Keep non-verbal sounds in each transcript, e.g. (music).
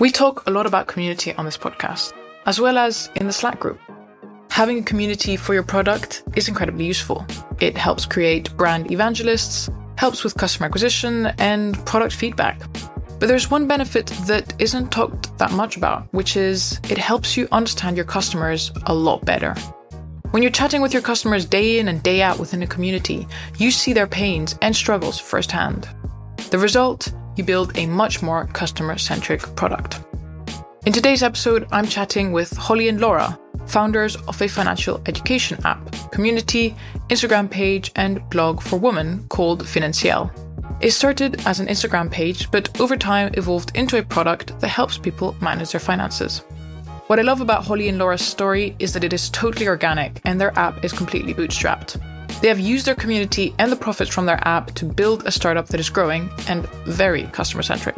We talk a lot about community on this podcast, as well as in the Slack group. Having a community for your product is incredibly useful. It helps create brand evangelists, helps with customer acquisition, and product feedback. But there's one benefit that isn't talked that much about, which is it helps you understand your customers a lot better. When you're chatting with your customers day in and day out within a community, you see their pains and struggles firsthand. The result you build a much more customer centric product. In today's episode, I'm chatting with Holly and Laura, founders of a financial education app, community, Instagram page, and blog for women called Financielle. It started as an Instagram page, but over time evolved into a product that helps people manage their finances. What I love about Holly and Laura's story is that it is totally organic and their app is completely bootstrapped. They have used their community and the profits from their app to build a startup that is growing and very customer centric.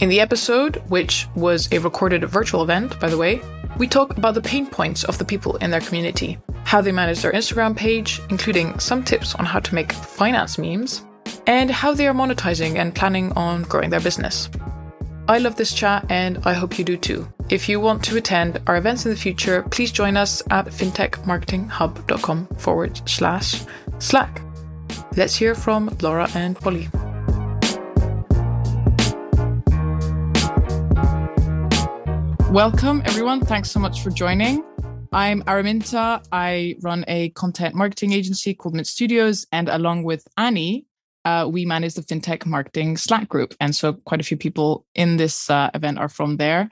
In the episode, which was a recorded virtual event, by the way, we talk about the pain points of the people in their community, how they manage their Instagram page, including some tips on how to make finance memes, and how they are monetizing and planning on growing their business. I love this chat and I hope you do too. If you want to attend our events in the future, please join us at fintechmarketinghub.com forward slash Slack. Let's hear from Laura and Polly. Welcome, everyone. Thanks so much for joining. I'm Araminta. I run a content marketing agency called Mint Studios, and along with Annie, uh, we manage the fintech marketing Slack group. And so quite a few people in this uh, event are from there.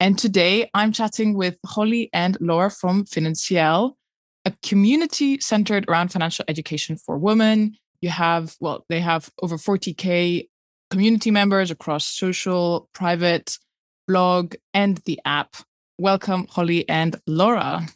And today I'm chatting with Holly and Laura from Financielle, a community centered around financial education for women. You have, well, they have over 40K community members across social, private, blog, and the app. Welcome, Holly and Laura.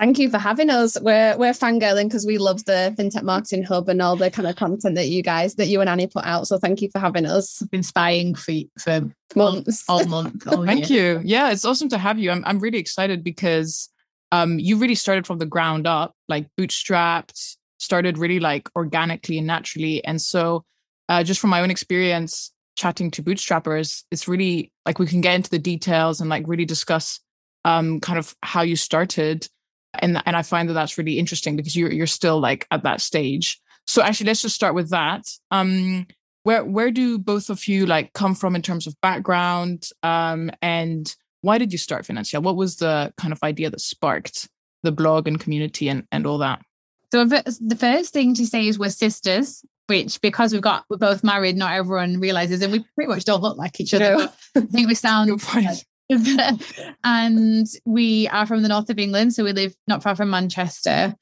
Thank you for having us. We're we're fangirling because we love the FinTech Marketing Hub and all the kind of content that you guys that you and Annie put out. So thank you for having us. I've been spying for for months. All, all month. (laughs) All thank you. Yeah, it's awesome to have you. I'm I'm really excited because um you really started from the ground up, like bootstrapped, started really like organically and naturally. And so uh, just from my own experience chatting to bootstrappers, it's really like we can get into the details and like really discuss um kind of how you started and and I find that that's really interesting because you're you're still like at that stage. So actually, let's just start with that. Um, where where do both of you like come from in terms of background? Um, and why did you start Financielle? What was the kind of idea that sparked the blog and community and and all that? So the first thing to say is we're sisters, which because we've got we're both married, not everyone realizes, and we pretty much don't look like each other. No. I think we (laughs) sound (laughs) and we are from the north of England, so we live not far from Manchester.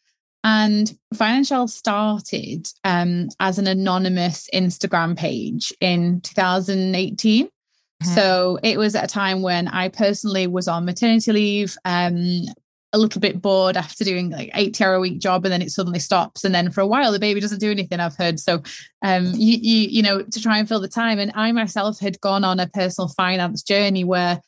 And Financielle started um, as an anonymous Instagram page in 2018. Mm-hmm. So it was at a time when I personally was on maternity leave, um, a little bit bored after doing like 80 hour a week job, and then it suddenly stops. And then for a while, the baby doesn't do anything, I've heard. So, um, you, you, you know, to try and fill the time. And I myself had gone on a personal finance journey where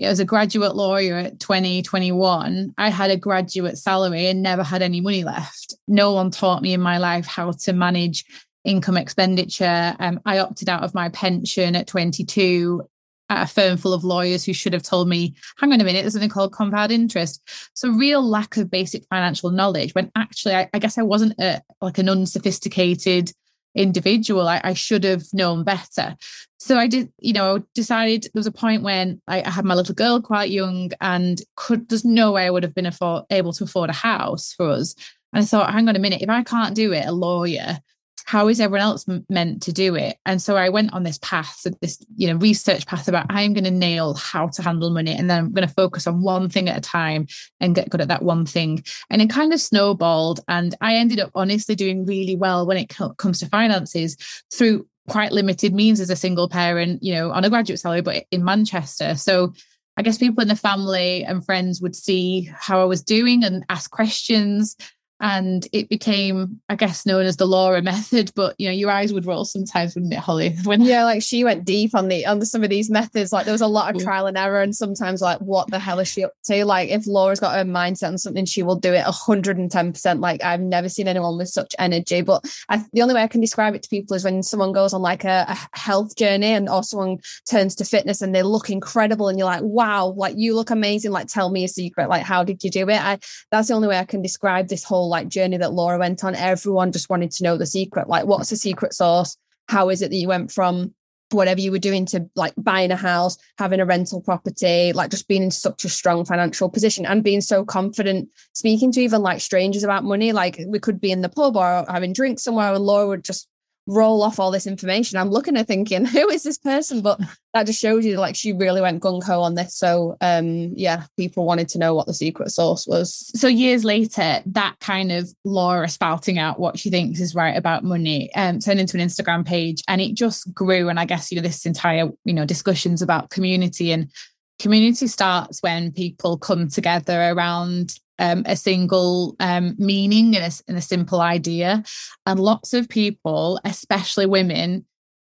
as a graduate lawyer at 2021, I had a graduate salary and never had any money left. No one taught me in my life how to manage income expenditure. Um, I opted out of my pension at 22 at a firm full of lawyers who should have told me, hang on a minute, there's something called compound interest. So real lack of basic financial knowledge when actually I, I guess I wasn't a, like an unsophisticated individual. I, I, should have known better. So I did, you know, I decided there was a point when I, I had my little girl quite young and could there's no way I would have been afford, able to afford a house for us. And I thought, hang on a minute, if I can't do it, a lawyer, how is everyone else m- meant to do it and so i went on this path so this you know research path about i'm going to nail how to handle money and then i'm going to focus on one thing at a time and get good at that one thing and it kind of snowballed and i ended up honestly doing really well when it co- comes to finances through quite limited means as a single parent you know on a graduate salary but in manchester so I guess people in the family and friends would see how I was doing and ask questions. And it became i guess known as the laura method but you know your eyes would roll sometimes wouldn't it holly? (laughs) When yeah like she went deep on the on the, some of these methods. Like there was a lot of trial and error and sometimes like what the hell is she up to? Like if laura's got her mindset on something she will do it 110% like i've never seen anyone with such energy. But I, the only way i can describe it to people is when someone goes on like a, a health journey and or someone turns to fitness and they look incredible and you're like wow like you look amazing. Like tell me a secret. Like how did you do it? I that's the only way i can describe this whole whole like journey that Laura went on, everyone just wanted to know the secret. Like, what's the secret sauce? How is it that you went from whatever you were doing to like buying a house, having a rental property, like just being in such a strong financial position and being so confident, speaking to even like strangers about money. Like we could be in the pub or having drinks somewhere, and Laura would just roll off all this information. I'm looking at thinking, (laughs) who is this person? But that just shows you like she really went gung ho on this. So um yeah, people wanted to know what the secret sauce was. So years later, that kind of Laura spouting out what she thinks is right about money um turned into an Instagram page and it just grew. And I guess, you know, this entire, you know, discussions about community and community starts when people come together around um, a single um, meaning and a, and a simple idea. And lots of people, especially women,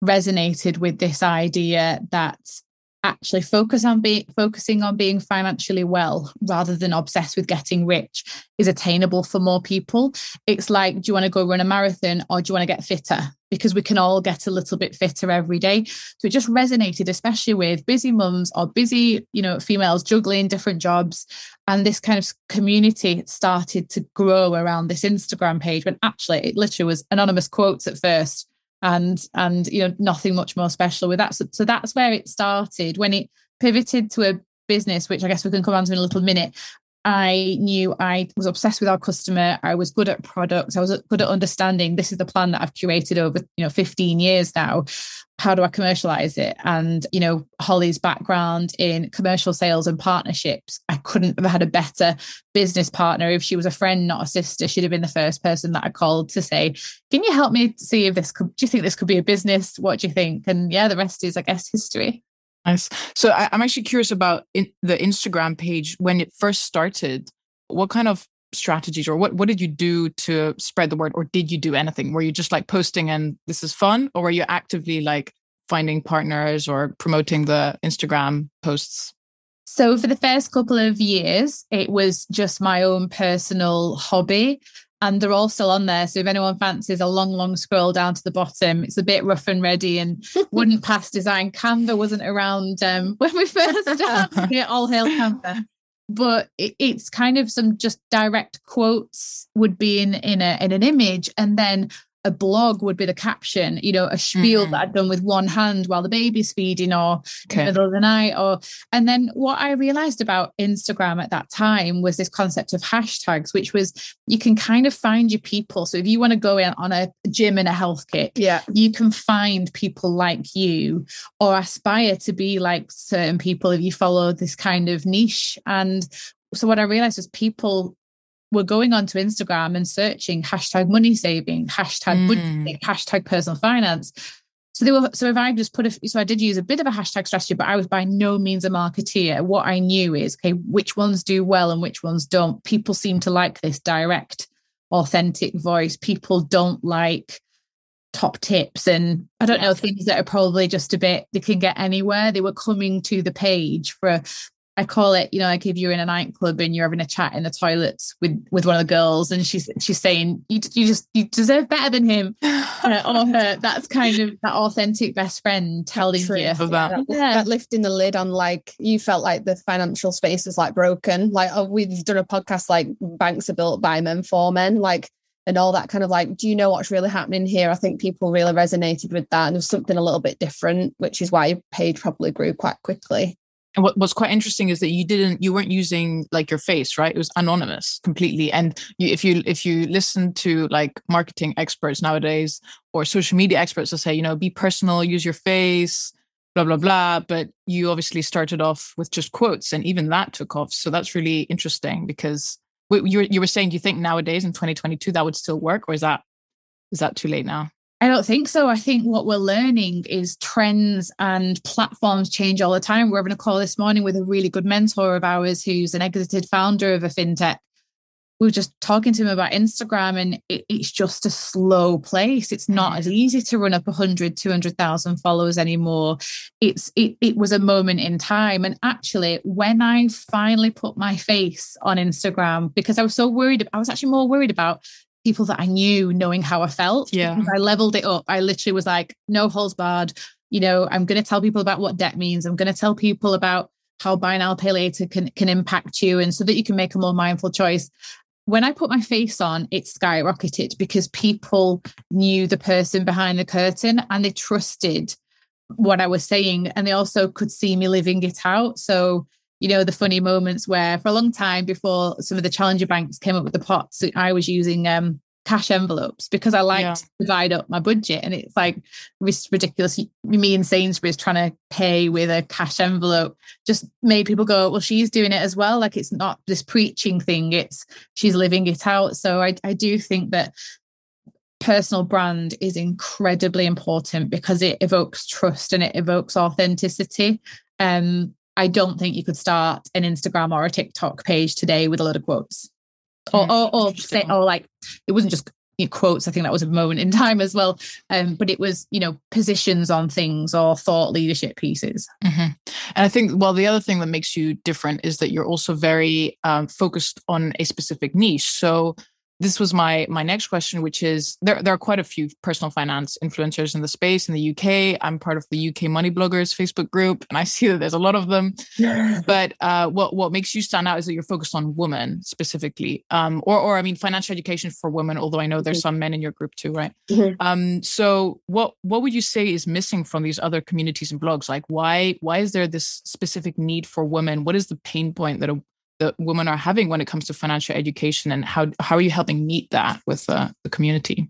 resonated with this idea that actually focus on being focusing on being financially well rather than obsessed with getting rich is attainable for more people. It's like do you want to go run a marathon or do you want to get fitter? Because we can all get a little bit fitter every day. So it just resonated especially with busy mums or busy you know females juggling different jobs. And this kind of community started to grow around this instagram page when actually it literally was anonymous quotes at first and and you know nothing much more special with that. So, so that's where it started when it pivoted to a business which i guess we can come on to in a little minute I knew I was obsessed with our customer. I was good at products. I was good at understanding this is the plan that I've curated over, you know, 15 years now. How do I commercialize it? And, you know, Holly's background in commercial sales and partnerships, I couldn't have had a better business partner. If she was a friend, not a sister, she'd have been the first person that I called to say, Can you help me see if this could, do you think this could be a business? What do you think? And yeah, the rest is, I guess, history. Nice. So I, am actually curious about in, the Instagram page when it first started. What kind of strategies or what what did you do to spread the word, or did you do anything? Were you just like posting and this is fun, or were you actively like finding partners or promoting the Instagram posts? So for the first couple of years, it was just my own personal hobby and they're all still on there. So if anyone fancies a long, long scroll down to the bottom, it's a bit rough and ready and (laughs) wouldn't pass design. Canva wasn't around um, (laughs) when we first started all hail Canva. But it, it's kind of some just direct quotes would be in in a in an image, and then a blog would be the caption, you know, a spiel mm-hmm. that I'd done with one hand while the baby's feeding or okay. in the middle of the night. Or and then what I realized about Instagram at that time was this concept of hashtags, which was you can kind of find your people. So if you want to go in on a gym and a health kit, yeah, you can find people like you or aspire to be like certain people if you follow this kind of niche. And so what I realized is people were going onto Instagram and searching hashtag money saving, hashtag mm. budgeting, hashtag personal finance. So they were so if I just put a so I did use a bit of a hashtag strategy, but I was by no means a marketeer. What I knew is okay, which ones do well and which ones don't. People seem to like this direct, authentic voice. People don't like top tips and I don't know things that are probably just a bit they can get anywhere. They were coming to the page for I call it, you know, like if you're in a nightclub and you're having a chat in the toilets with with one of the girls, and she's she's saying, "You you just you deserve better than him," (laughs) uh, or her. That's kind of that authentic best friend telling you yeah, that. Yeah. that lifting the lid on like you felt like the financial space is like broken. Like oh, we've done a podcast like banks are built by men for men, like and all that kind of like, do you know what's really happening here? I think people really resonated with that, and there was something a little bit different, which is why page probably grew quite quickly. And what was quite interesting is that you didn't, you weren't using like your face, right? It was anonymous completely. And you, if you if you listen to like marketing experts nowadays or social media experts, will say, you know, be personal, use your face, blah blah blah. But you obviously started off with just quotes, and even that took off. So that's really interesting because you you were saying, do you think nowadays in 2022 that would still work, or is that is that too late now? I don't think so. I think what we're learning is trends and platforms change all the time. We're having a call this morning with a really good mentor of ours who's an exited founder of a fintech. we were just talking to him about Instagram and it, it's just a slow place. It's not mm-hmm. as easy to run up 100, 200,000 followers anymore. It's it, it was a moment in time. And actually, when I finally put my face on Instagram, because I was so worried, I was actually more worried about people that I knew knowing how I felt. Yeah. I leveled it up. I literally was like, no holes barred. You know, I'm going to tell people about what debt means. I'm going to tell people about how buy now pay later can can impact you and so that you can make a more mindful choice when I put my face on, it skyrocketed because people knew the person behind the curtain and they trusted what I was saying. And they also could see me living it out. So, you know, the funny moments where for a long time before some of the challenger banks came up with the pots, I was using um, cash envelopes because I like yeah. to divide up my budget. And it's like this ridiculous. Me and Sainsbury's trying to pay with a cash envelope just made people go, well, she's doing it as well. Like it's not this preaching thing, it's she's living it out. So I, I do think that personal brand is incredibly important because it evokes trust and it evokes authenticity. Um, I don't think you could start an Instagram or a TikTok page today with a lot of quotes or or, or say or like it wasn't just quotes. I think that was a moment in time as well. Um, but it was you know positions on things or thought leadership pieces. Mm-hmm. And I think well, the other thing that makes you different is that you're also very um, focused on a specific niche. So this was my my next question, which is there there are quite a few personal finance influencers in the space in the UK. I'm part of the UK Money Bloggers Facebook group, and I see that there's a lot of them. but uh, what what makes you stand out is that you're focused on women specifically, um, or or I mean financial education for women. Although I know there's mm-hmm. some men in your group too, right? Mm-hmm. Um, so what what would you say is missing from these other communities and blogs? Like why why is there this specific need for women? What is the pain point that a that women are having when it comes to financial education and how how are you helping meet that with uh, the community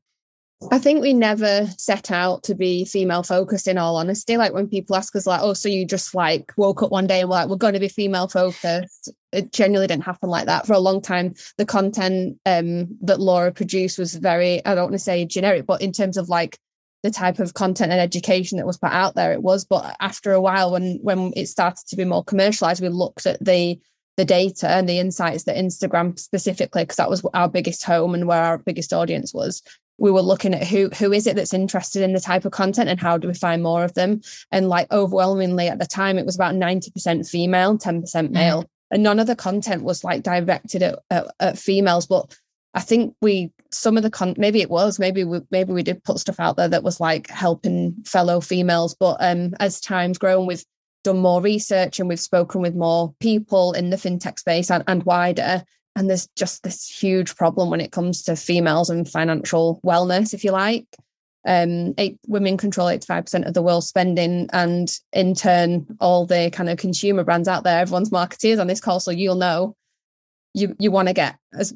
I think we never set out to be female focused in all honesty. Like when people ask us like, oh, so you just like woke up one day and we're like, we're going to be female focused. It genuinely didn't happen like that. For a long time, the content um, that Laura produced was very, I don't want to say generic, but in terms of like the type of content and education that was put out there, it was. But after a while, when when it started to be more commercialized, we looked at the the data and the insights that Instagram specifically, because that was our biggest home and where our biggest audience was. We were looking at who who is it that's interested in the type of content and how do we find more of them? And like overwhelmingly at the time, it was about 90% female, 10% mm-hmm. male. Mm-hmm. And none of the content was like directed at, at, at females. But I think we some of the con maybe it was maybe we maybe we did put stuff out there that was like helping fellow females. But um as time's grown with done more research and we've spoken with more people in the fintech space and, and wider. And there's just this huge problem when it comes to females and financial wellness, if you like. Um, eight, women control 85% of the world's spending, and in turn, all the kind of consumer brands out there, everyone's marketeers on this call, so you'll know you you want to get as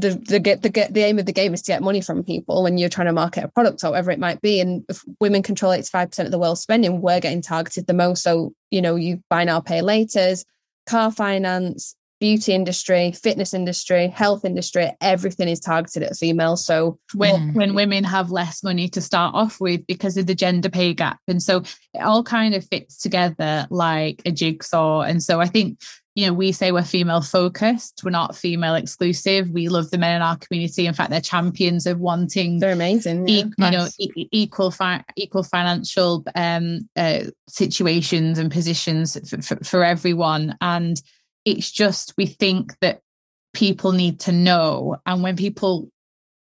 the the get the get the aim of the game is to get money from people when you're trying to market a product, however it might be. And if women control 85% of the world's spending, we're getting targeted the most. So, you know, you buy now, pay laters, car finance, beauty industry, fitness industry, health industry, everything is targeted at females. So when when women have less money to start off with because of the gender pay gap. And so it all kind of fits together like a jigsaw. And so I think you know, we say we're female focused. We're not female exclusive. We love the men in our community. In fact, they're champions of wanting. They're amazing. Yeah. E- nice. You know, e- equal fi- equal financial um, uh, situations and positions for, for, for everyone. And it's just we think that people need to know, and when people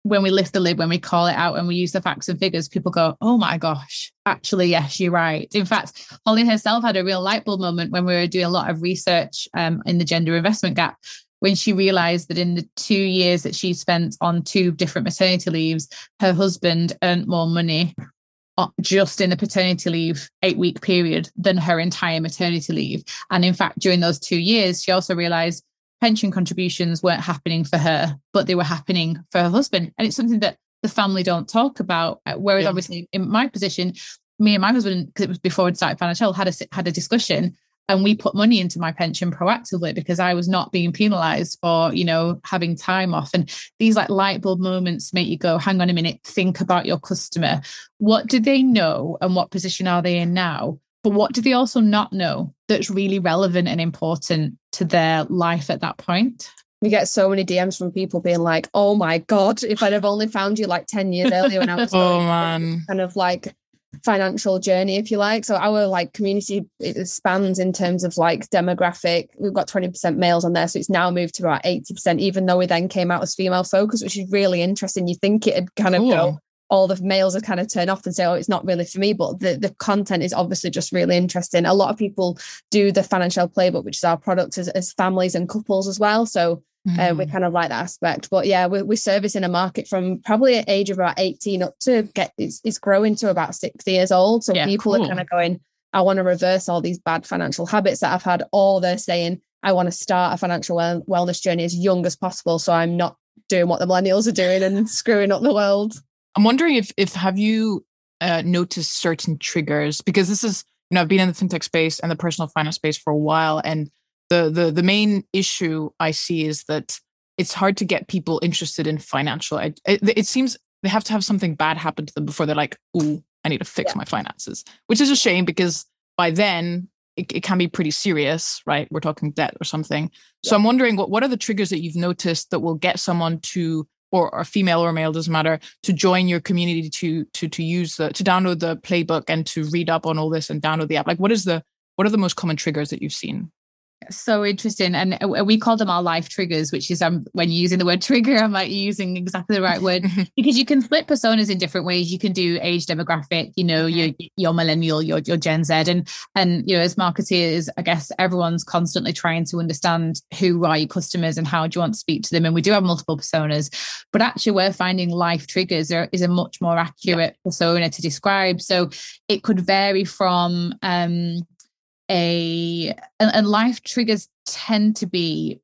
when we lift the lid, when we call it out and we use the facts and figures, people go, oh my gosh, actually, yes, you're right. In fact, Holly herself had a real light bulb moment when we were doing a lot of research um, in the gender investment gap, when she realized that in the two years that she spent on two different maternity leaves, her husband earned more money uh, just in the paternity leave eight week period than her entire maternity leave. And in fact, during those two years, she also realized pension contributions weren't happening for her, but they were happening for her husband. And it's something that the family don't talk about. Uh, whereas yeah. obviously in my position, me and my husband, because it was before I'd started financielle, had a had a discussion and we put money into my pension proactively because I was not being penalized for, you know, having time off. And these like light bulb moments make you go, hang on a minute, think about your customer. What do they know and what position are they in now? But what do they also not know that's really relevant and important to their life at that point? we get so many DMs from people being like, "Oh my god, if I'd have only found you like ten years earlier when I was (laughs) oh man, kind of like financial journey, if you like." So our like community it spans in terms of like demographic. We've got twenty percent males on there, so it's now moved to about eighty percent. Even though we then came out as female focus, which is really interesting. You think it'd kind of go all the males are kind of turn off and say, oh, it's not really for me. But the, the content is obviously just really interesting. A lot of people do the financial playbook, which is our product as, as families and couples as well. So mm. uh, we kind of like that aspect. But yeah, we're, we're servicing a market from probably an age of about 18 up to get it's, it's growing to about 60 years old. So yeah, people cool. are kind of going, I want to reverse all these bad financial habits that I've had, or they're saying, I want to start a financial well- wellness journey as young as possible. So I'm not doing what the millennials are doing and screwing up the world. I'm wondering if if have you uh, noticed certain triggers because this is you know I've been in the fintech space and the personal finance space for a while, and the the the main issue I see is that it's hard to get people interested in financial. It, it seems they have to have something bad happen to them before they're like, "Ooh, I need to fix yeah. my finances," which is a shame because by then it, it, can be pretty serious, right? We're talking debt or something. Yeah. So I'm wondering what what are the triggers that you've noticed that will get someone to or, or female or male doesn't matter to join your community to to to use the to download the playbook and to read up on all this and download the app. Like what is the what are the most common triggers that you've seen so interesting. And uh, we call them our life triggers which is um, when you're using the word (laughs) trigger i'm like using exactly the right word. (laughs) Because you can split personas in different ways. You can do age demographic you know your your millennial your, your gen z. And and you know as marketeers i guess everyone's constantly trying to understand who are your customers and how do you want to speak to them. And we do have multiple personas. But actually we're finding life triggers are, is a much more accurate yeah. persona to describe. So it could vary from um a and, and life triggers tend to be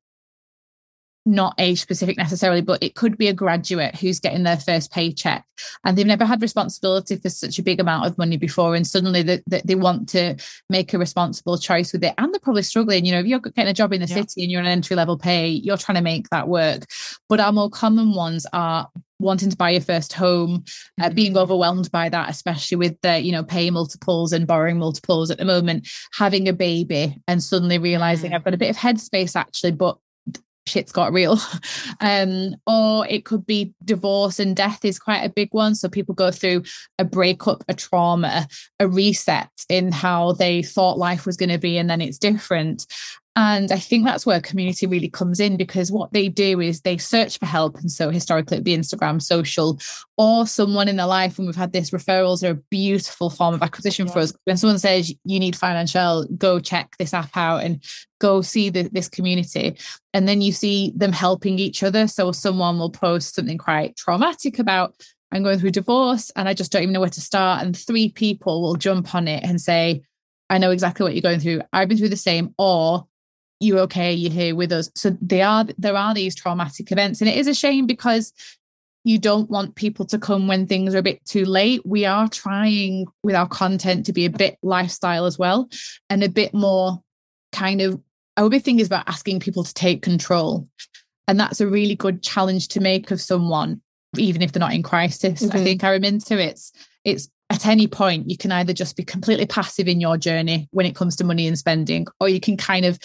not age specific necessarily, but it could be a graduate who's getting their first paycheck and they've never had responsibility for such a big amount of money before. And suddenly they, they, they want to make a responsible choice with it. And they're probably struggling. You know, if you're getting a job in the yeah. city and you're on entry level pay, you're trying to make that work. But our more common ones are wanting to buy your first home, uh, mm-hmm. being overwhelmed by that, especially with the, you know, pay multiples and borrowing multiples at the moment, having a baby and suddenly realizing mm. I've got a bit of headspace actually, but shit's got real. (laughs) um, or it could be divorce and death is quite a big one. So people go through a breakup, a trauma, a reset in how they thought life was going to be, and then it's different. And I think that's where community really comes in because what they do is they search for help. And so historically it'd be Instagram, social, or someone in their life. And we've had this referrals are a beautiful form of acquisition yeah. for us. When someone says you need financielle, go check this app out and go see the, this community. And then you see them helping each other. So someone will post something quite traumatic about I'm going through divorce and I just don't even know where to start. And three people will jump on it and say, I know exactly what you're going through. I've been through the same, or you okay you're here with us. So they are there are these traumatic events. And it is a shame because you don't want people to come when things are a bit too late. We are trying with our content to be a bit lifestyle as well and a bit more kind of our big thing is about asking people to take control. And that's a really good challenge to make of someone even if they're not in crisis. Mm-hmm. i think i'm into it's it's at any point you can either just be completely passive in your journey when it comes to money and spending or you can kind of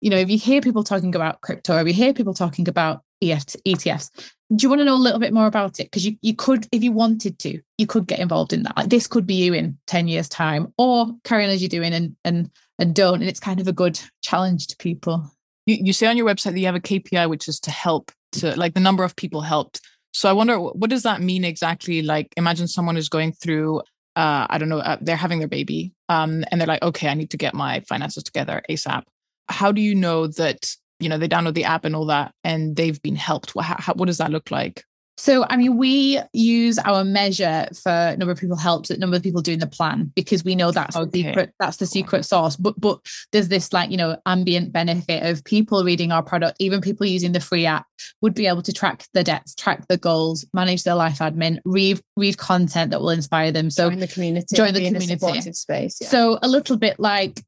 you know, if you hear people talking about crypto, if you hear people talking about ETFs, do you want to know a little bit more about it? Because you, you could, if you wanted to, you could get involved in that. Like this could be you in 10 years' time, or carry on as you're doing and and and don't. And it's kind of a good challenge to people. You, you say on your website that you have a KPI, which is to help to like the number of people helped. So I wonder what does that mean exactly? Like imagine someone is going through uh, I don't know, uh, they're having their baby, um, and they're like, okay, I need to get my finances together ASAP how do you know that you know they download the app and all that and they've been helped what, how, what does that look like so, I mean, we use our measure for number of people helped, number of people doing the plan, because we know that's okay. the secret, that's the secret sauce. But but there's this like, you know, ambient benefit of people reading our product, even people using the free app would be able to track the debts, track the goals, manage their life admin, read read content that will inspire them. So join the community, join the community space. Yeah. So a little bit like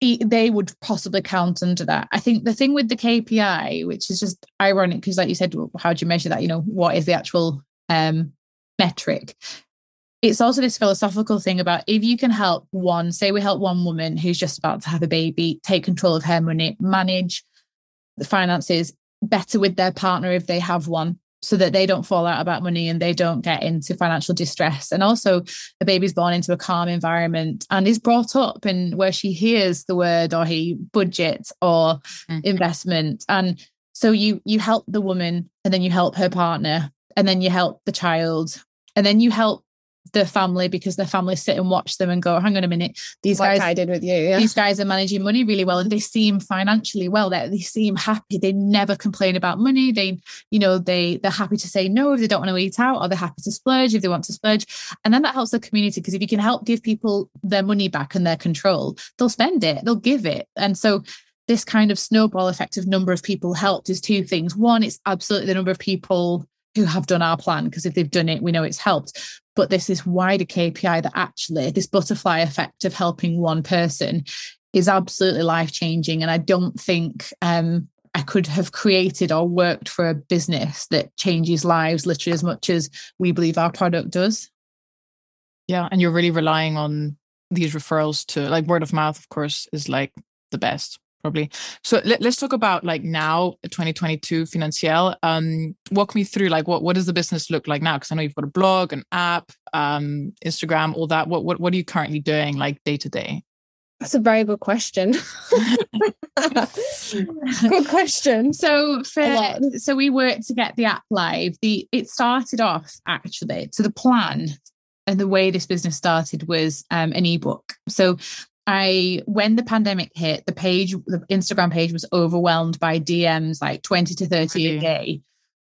they would possibly count under that. I think the thing with the KPI, which is just ironic, because like you said, how do you measure that? You know, what is the actual um, metric? It's also this philosophical thing about if you can help one, say we help one woman who's just about to have a baby, take control of her money, manage the finances better with their partner if they have one so that they don't fall out about money and they don't get into financial distress. And also, the baby's born into a calm environment and is brought up in where she hears the word or he budget or mm-hmm. investment. And so you you help the woman and then you help her partner and then you help the child and then you help the family because the family sit and watch them and go, hang on a minute, these like guys I did with you. Yeah. These guys are managing money really well and they seem financially well. They, they seem happy. They never complain about money. They, you know, they they're happy to say no if they don't want to eat out, or they're happy to splurge if they want to splurge. And then that helps the community because if you can help give people their money back and their control, they'll spend it, they'll give it. And so this kind of snowball effect of number of people helped is two things. One, it's absolutely the number of people who have done our plan because if they've done it, we know it's helped. But there's this wider KPI that actually this butterfly effect of helping one person is absolutely life changing. And I don't think um, I could have created or worked for a business that changes lives literally as much as we believe our product does. Yeah. And you're really relying on these referrals to like word of mouth, of course, is like the best probably. So let, us talk about like now 2022 Financielle. Um, walk me through like what what does the business look like now? Because I know you've got a blog, an app, um, Instagram, all that. What what what are you currently doing like day to day? That's a very good question. (laughs) good question. So for so we worked to get the app live. The it started off actually. So the plan and the way this business started was um, an ebook. So I when the pandemic hit, the page, the Instagram page was overwhelmed by DMs like 20 to 30 a day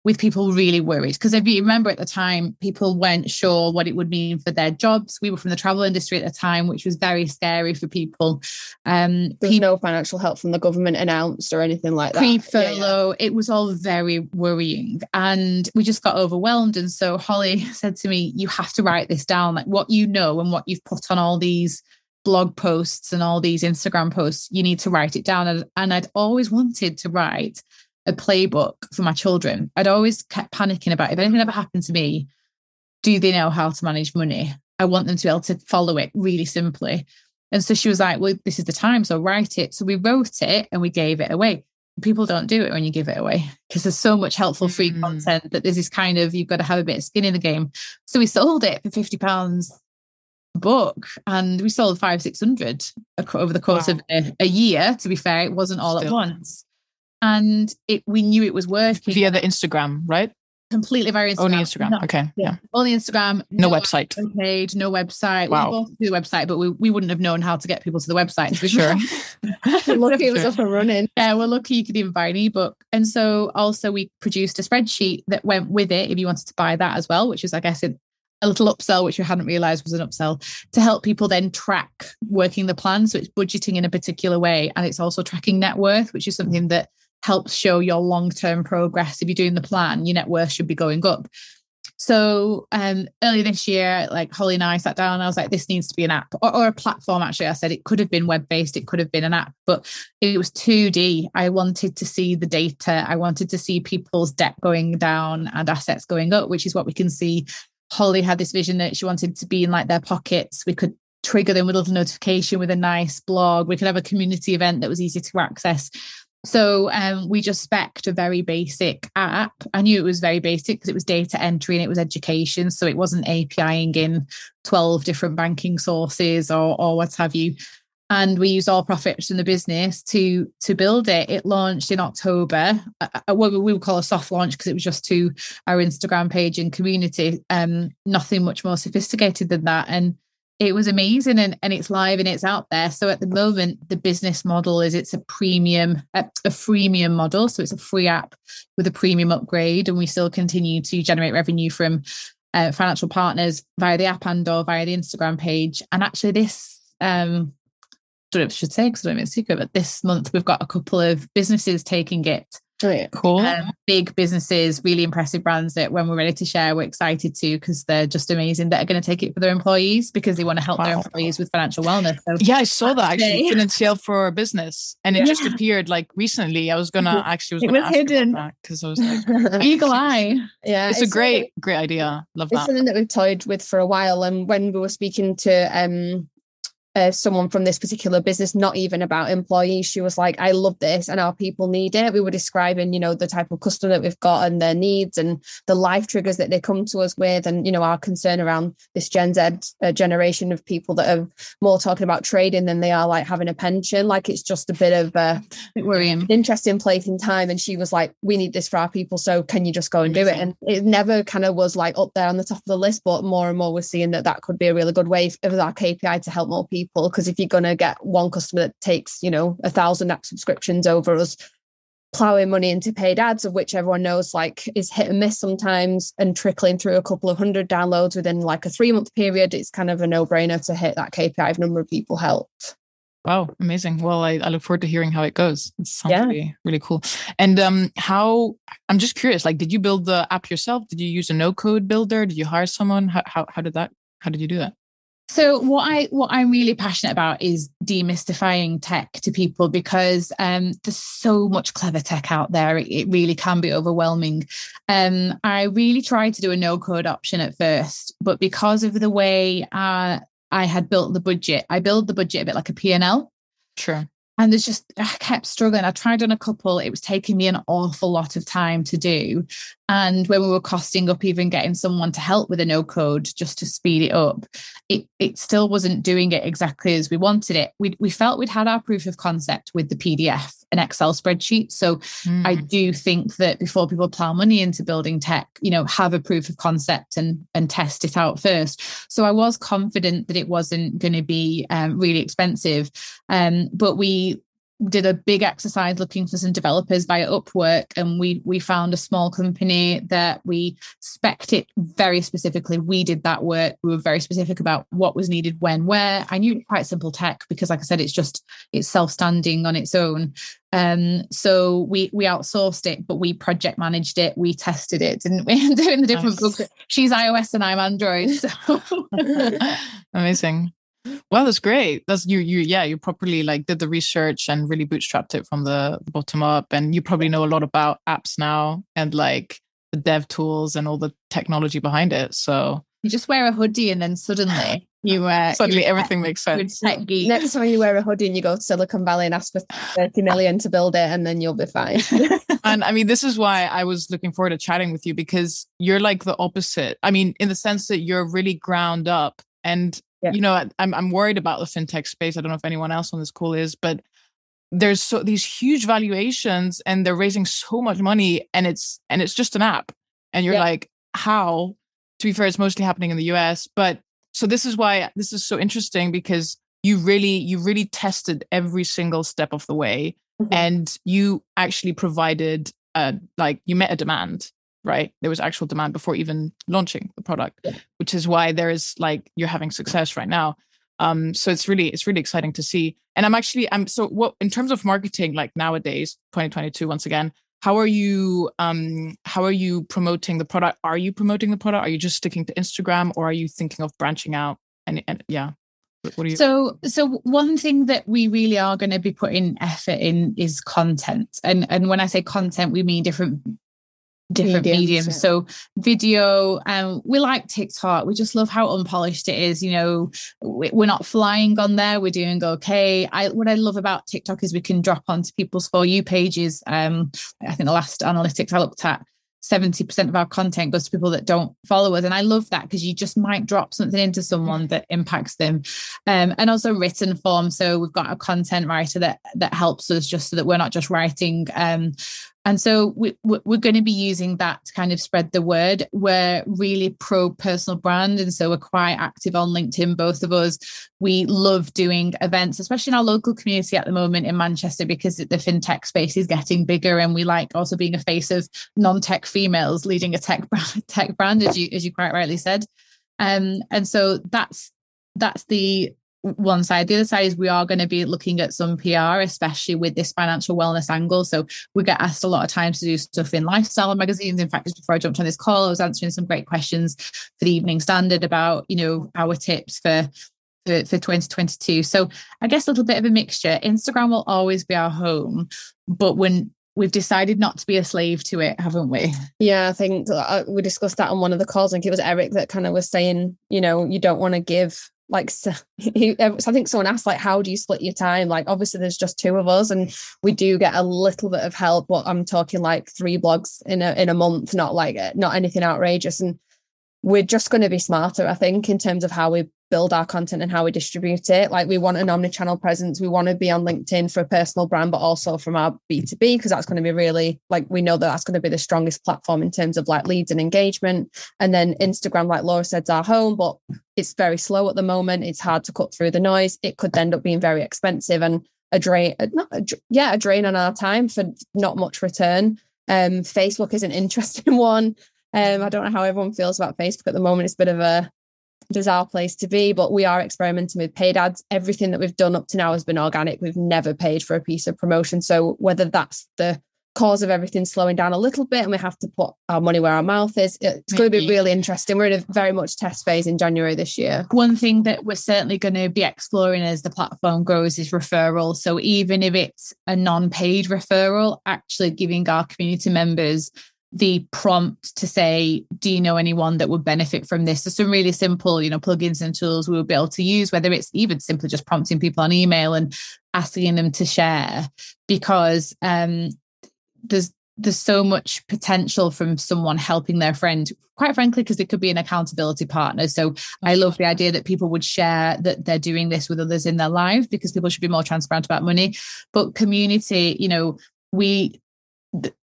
with people really worried. Because if you remember at the time, people weren't sure what it would mean for their jobs. We were from the travel industry at the time, which was very scary for people. Um, There's people, no financial help from the government announced or anything like that. Pre furlough, yeah, yeah. it was all very worrying. And we just got overwhelmed. And so Holly (laughs) said to me, You have to write this down, like what you know and what you've put on all these blog posts and all these Instagram posts, you need to write it down. And, and I'd always wanted to write a playbook for my children. I'd always kept panicking about if anything ever happened to me, do they know how to manage money? I want them to be able to follow it really simply. And so she was like, Well, this is the time, so write it. So we wrote it and we gave it away. People don't do it when you give it away because there's so much helpful free mm. content that there's this kind of you've got to have a bit of skin in the game. So we sold it for 50 pounds book and we sold five six hundred over the course wow. of a, a, year to be fair it wasn't all Still. at once. And it we knew it was working via the instagram right? Completely very Instagram. only instagram. No, okay yeah only instagram no, no website. page no website. Wow. we the website but we, we wouldn't have known how to get people to the website for sure. (laughs) lucky it was up and (laughs) running. Yeah we're lucky you could even buy an ebook. And so also we produced a spreadsheet that went with it if you wanted to buy that as well which is i guess it, a little upsell, which we hadn't realized was an upsell, to help people then track working the plan. So it's budgeting in a particular way. And it's also tracking net worth, which is something that helps show your long term progress. If you're doing the plan, your net worth should be going up. So um, earlier this year, like Holly and I sat down and I was like, this needs to be an app or, or a platform. Actually, I said it could have been web based, it could have been an app, but it was 2D. I wanted to see the data. I wanted to see people's debt going down and assets going up, which is what we can see Holly had this vision that she wanted to be in like their pockets. We could trigger them with a little notification with a nice blog. We could have a community event that was easy to access. So um, we just specced a very basic app. I knew it was very basic because it was data entry and it was education. So it wasn't APIing in 12 different banking sources or, or what have you and we used all profits in the business to to build it. It launched in October. Uh, uh what we would call a soft launch because it was just to our Instagram page and community. Um, nothing much more sophisticated than that, and it was amazing. And and it's live and it's out there. So at the moment, the business model is it's a premium, a, a freemium model. So it's a free app with a premium upgrade, and we still continue to generate revenue from uh, financial partners via the app and or via the Instagram page. And actually, this um, don't know if I should say because I don't know if it's secret, but this month we've got a couple of businesses taking it. Oh, yeah. Cool. Um, big businesses, really impressive brands that when we're ready to share, we're excited to because they're just amazing that are going to take it for their employees because they want to help wow. their employees with financial wellness. So yeah, I saw that actually. Financielle for business. And it yeah. just appeared like recently. I was going to actually was it was hidden because I was like, (laughs) eagle eye. Yeah. It's, it's a great, great idea. Love it's that. something that we've toyed with for a while. And when we were speaking to um uh, someone from this particular business, not even about employees. She was like, I love this and our people need it. We were describing, you know, the type of customer that we've got and their needs and the life triggers that they come to us with. And, you know, our concern around this Gen Z uh, generation of people that are more talking about trading than they are like having a pension. Like it's just a bit of a worrying, interesting place in time. And she was like, we need this for our people. So can you just go and do it? And it never kind of was like up there on the top of the list, but more and more we're seeing that that could be a really good way of our KPI to help more people people because if you're going to get one customer that takes you know a thousand app subscriptions over us plowing money into paid ads of which everyone knows like is hit and miss sometimes and trickling through a couple of hundred downloads within like a three month period it's kind of a no-brainer to hit that kpi of number of people helped Wow, amazing. Well, I, I look forward to hearing how it goes. It sounds yeah. really, really cool. And um, how I'm just curious, like, did you build the app yourself? Did you use a no code builder? Did you hire someone? How, how, how did that, how did you do that? So what I what I'm really passionate about is demystifying tech to people because um, there's so much clever tech out there. It, it really can be overwhelming. Um, I really tried to do a no code option at first, but because of the way uh, I had built the budget, I built the budget a bit like a P&L. Sure. And there's just, I kept struggling. I tried on a couple, it was taking me an awful lot of time to do. And when we were costing up even getting someone to help with a no code just to speed it up, it, it still wasn't doing it exactly as we wanted it. We, we felt we'd had our proof of concept with the PDF, an Excel spreadsheet. So mm. I do think that before people plow money into building tech, you know, have a proof of concept and, and test it out first. So I was confident that it wasn't going to be um, really expensive. Um, but we did a big exercise looking for some developers via Upwork, and we we found a small company that we spec'd it very specifically. We did that work. We were very specific about what was needed, when, where. I knew quite simple tech because, like I said, it's just it's self standing on its own. Um, so we we outsourced it, but we project managed it. We tested it, and we (laughs) doing the different nice. books. She's iOS and I'm Android. (laughs) So (laughs) amazing. Well, that's great. That's you. You yeah. You properly like did the research and really bootstrapped it from the bottom up, and you probably know a lot about apps now and like the dev tools and all the technology behind it. So you just wear a hoodie, and then suddenly (laughs) you uh, suddenly everything makes sense. Next time you wear a hoodie and you go to Silicon Valley and ask for thirty (laughs) million to build it, and then you'll be fine. (laughs) and I mean, this is why I was looking forward to chatting with you because you're like the opposite. I mean, in the sense that you're really ground up and yeah. you know I'm, I'm worried about the fintech space i don't know if anyone else on this call is but there's so these huge valuations and they're raising so much money and it's and it's just an app and you're yeah. like how to be fair it's mostly happening in the us but so this is why this is so interesting because you really you really tested every single step of the way mm-hmm. and you actually provided uh like you met a demand right? There was actual demand before even launching the product, yeah. which is why there is like you're having success right now. Um, so it's really it's really exciting to see. And I'm actually I'm so what in terms of marketing, like nowadays, 2022, once again, how are you um how are you promoting the product? Are you promoting the product? Are you just sticking to Instagram or are you thinking of branching out? And, and yeah. What are you- so, so one thing that we really are going to be putting effort in is content, and and when I say content, we mean different different mediums. mediums. Yeah. So video, um, we like TikTok. We just love how unpolished it is. You know, we're not flying on there. We're doing okay. I what I love about TikTok is we can drop onto people's for you pages. Um, I think the last analytics I looked at 70% of our content goes to people that don't follow us. And I love that because you just might drop something into someone that impacts them. Um, and also written form. So we've got a content writer that that helps us just so that we're not just writing um, and so we, we're going to be using that to kind of spread the word. We're really pro personal brand. And so we're quite active on LinkedIn, both of us. We love doing events, especially in our local community at the moment in Manchester, because the fintech space is getting bigger. And we like also being a face of non tech females leading a tech brand, (laughs) tech brand, as you, as you quite rightly said. Um, and so that's that's the one side. The other side is we are going to be looking at some PR, especially with this financial wellness angle. So we get asked a lot of times to do stuff in lifestyle magazines. In fact, just before I jumped on this call, I was answering some great questions for the Evening Standard about, you know, our tips for for, for 2022. So I guess a little bit of a mixture. Instagram will always be our home, but when we've decided not to be a slave to it, haven't we? Yeah, I think uh, we discussed that on one of the calls. I think it was Eric that kind of was saying, you know, you don't want to give like (laughs) so, I think someone asked like how do you split your time? Like obviously there's just two of us and we do get a little bit of help but I'm talking like three blogs in a in a month not like eh, not anything outrageous. And we're just going to be smarter, I think, in terms of how we build our content and how we distribute it. Like we want an omni-channel presence. We want to be on LinkedIn for a personal brand, but also from our B2B, because that's going to be really like we know that that's going to be the strongest platform in terms of like leads and engagement. And then Instagram, like Laura said, is our home, but it's very slow at the moment. It's hard to cut through the noise. It could end up being very expensive and a drain, not a, yeah, a drain on our time for not much return. Um, Facebook is an (laughs) interesting one. Um, I don't know how everyone feels about Facebook at the moment. It's a bit of a bizarre place to be, but we are experimenting with paid ads. Everything that we've done up to now has been organic. We've never paid for a piece of promotion. So whether that's the cause of everything slowing down a little bit and we have to put our money where our mouth is, it's going to be really interesting. We're in a very much test phase in January this year. One thing that we're certainly going to be exploring as the platform grows is referral. So even if it's a non-paid referral, actually giving our community members the prompt to say, do you know anyone that would benefit from this? So some really simple, you know, plugins and tools we would be able to use, whether it's even simply just prompting people on email and asking them to share, because um, there's there's so much potential from someone helping their friend quite frankly because it could be an accountability partner. So i love the idea that people would share that they're doing this with others in their lives because people should be more transparent about money. But community you know we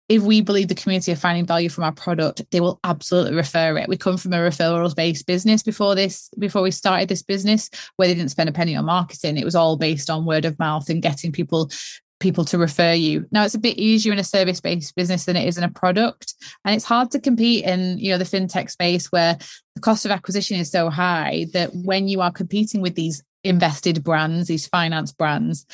if we believe the community are finding value from our product, they will absolutely refer it. We come from a referrals based business before this, before we started this business, where they didn't spend a penny on marketing. It was all based on word of mouth and getting people people to refer you. Now it's a bit easier in a service based business than it is in a product, and it's hard to compete in you know the fintech space where the cost of acquisition is so high that when you are competing with these invested brands, these finance brands,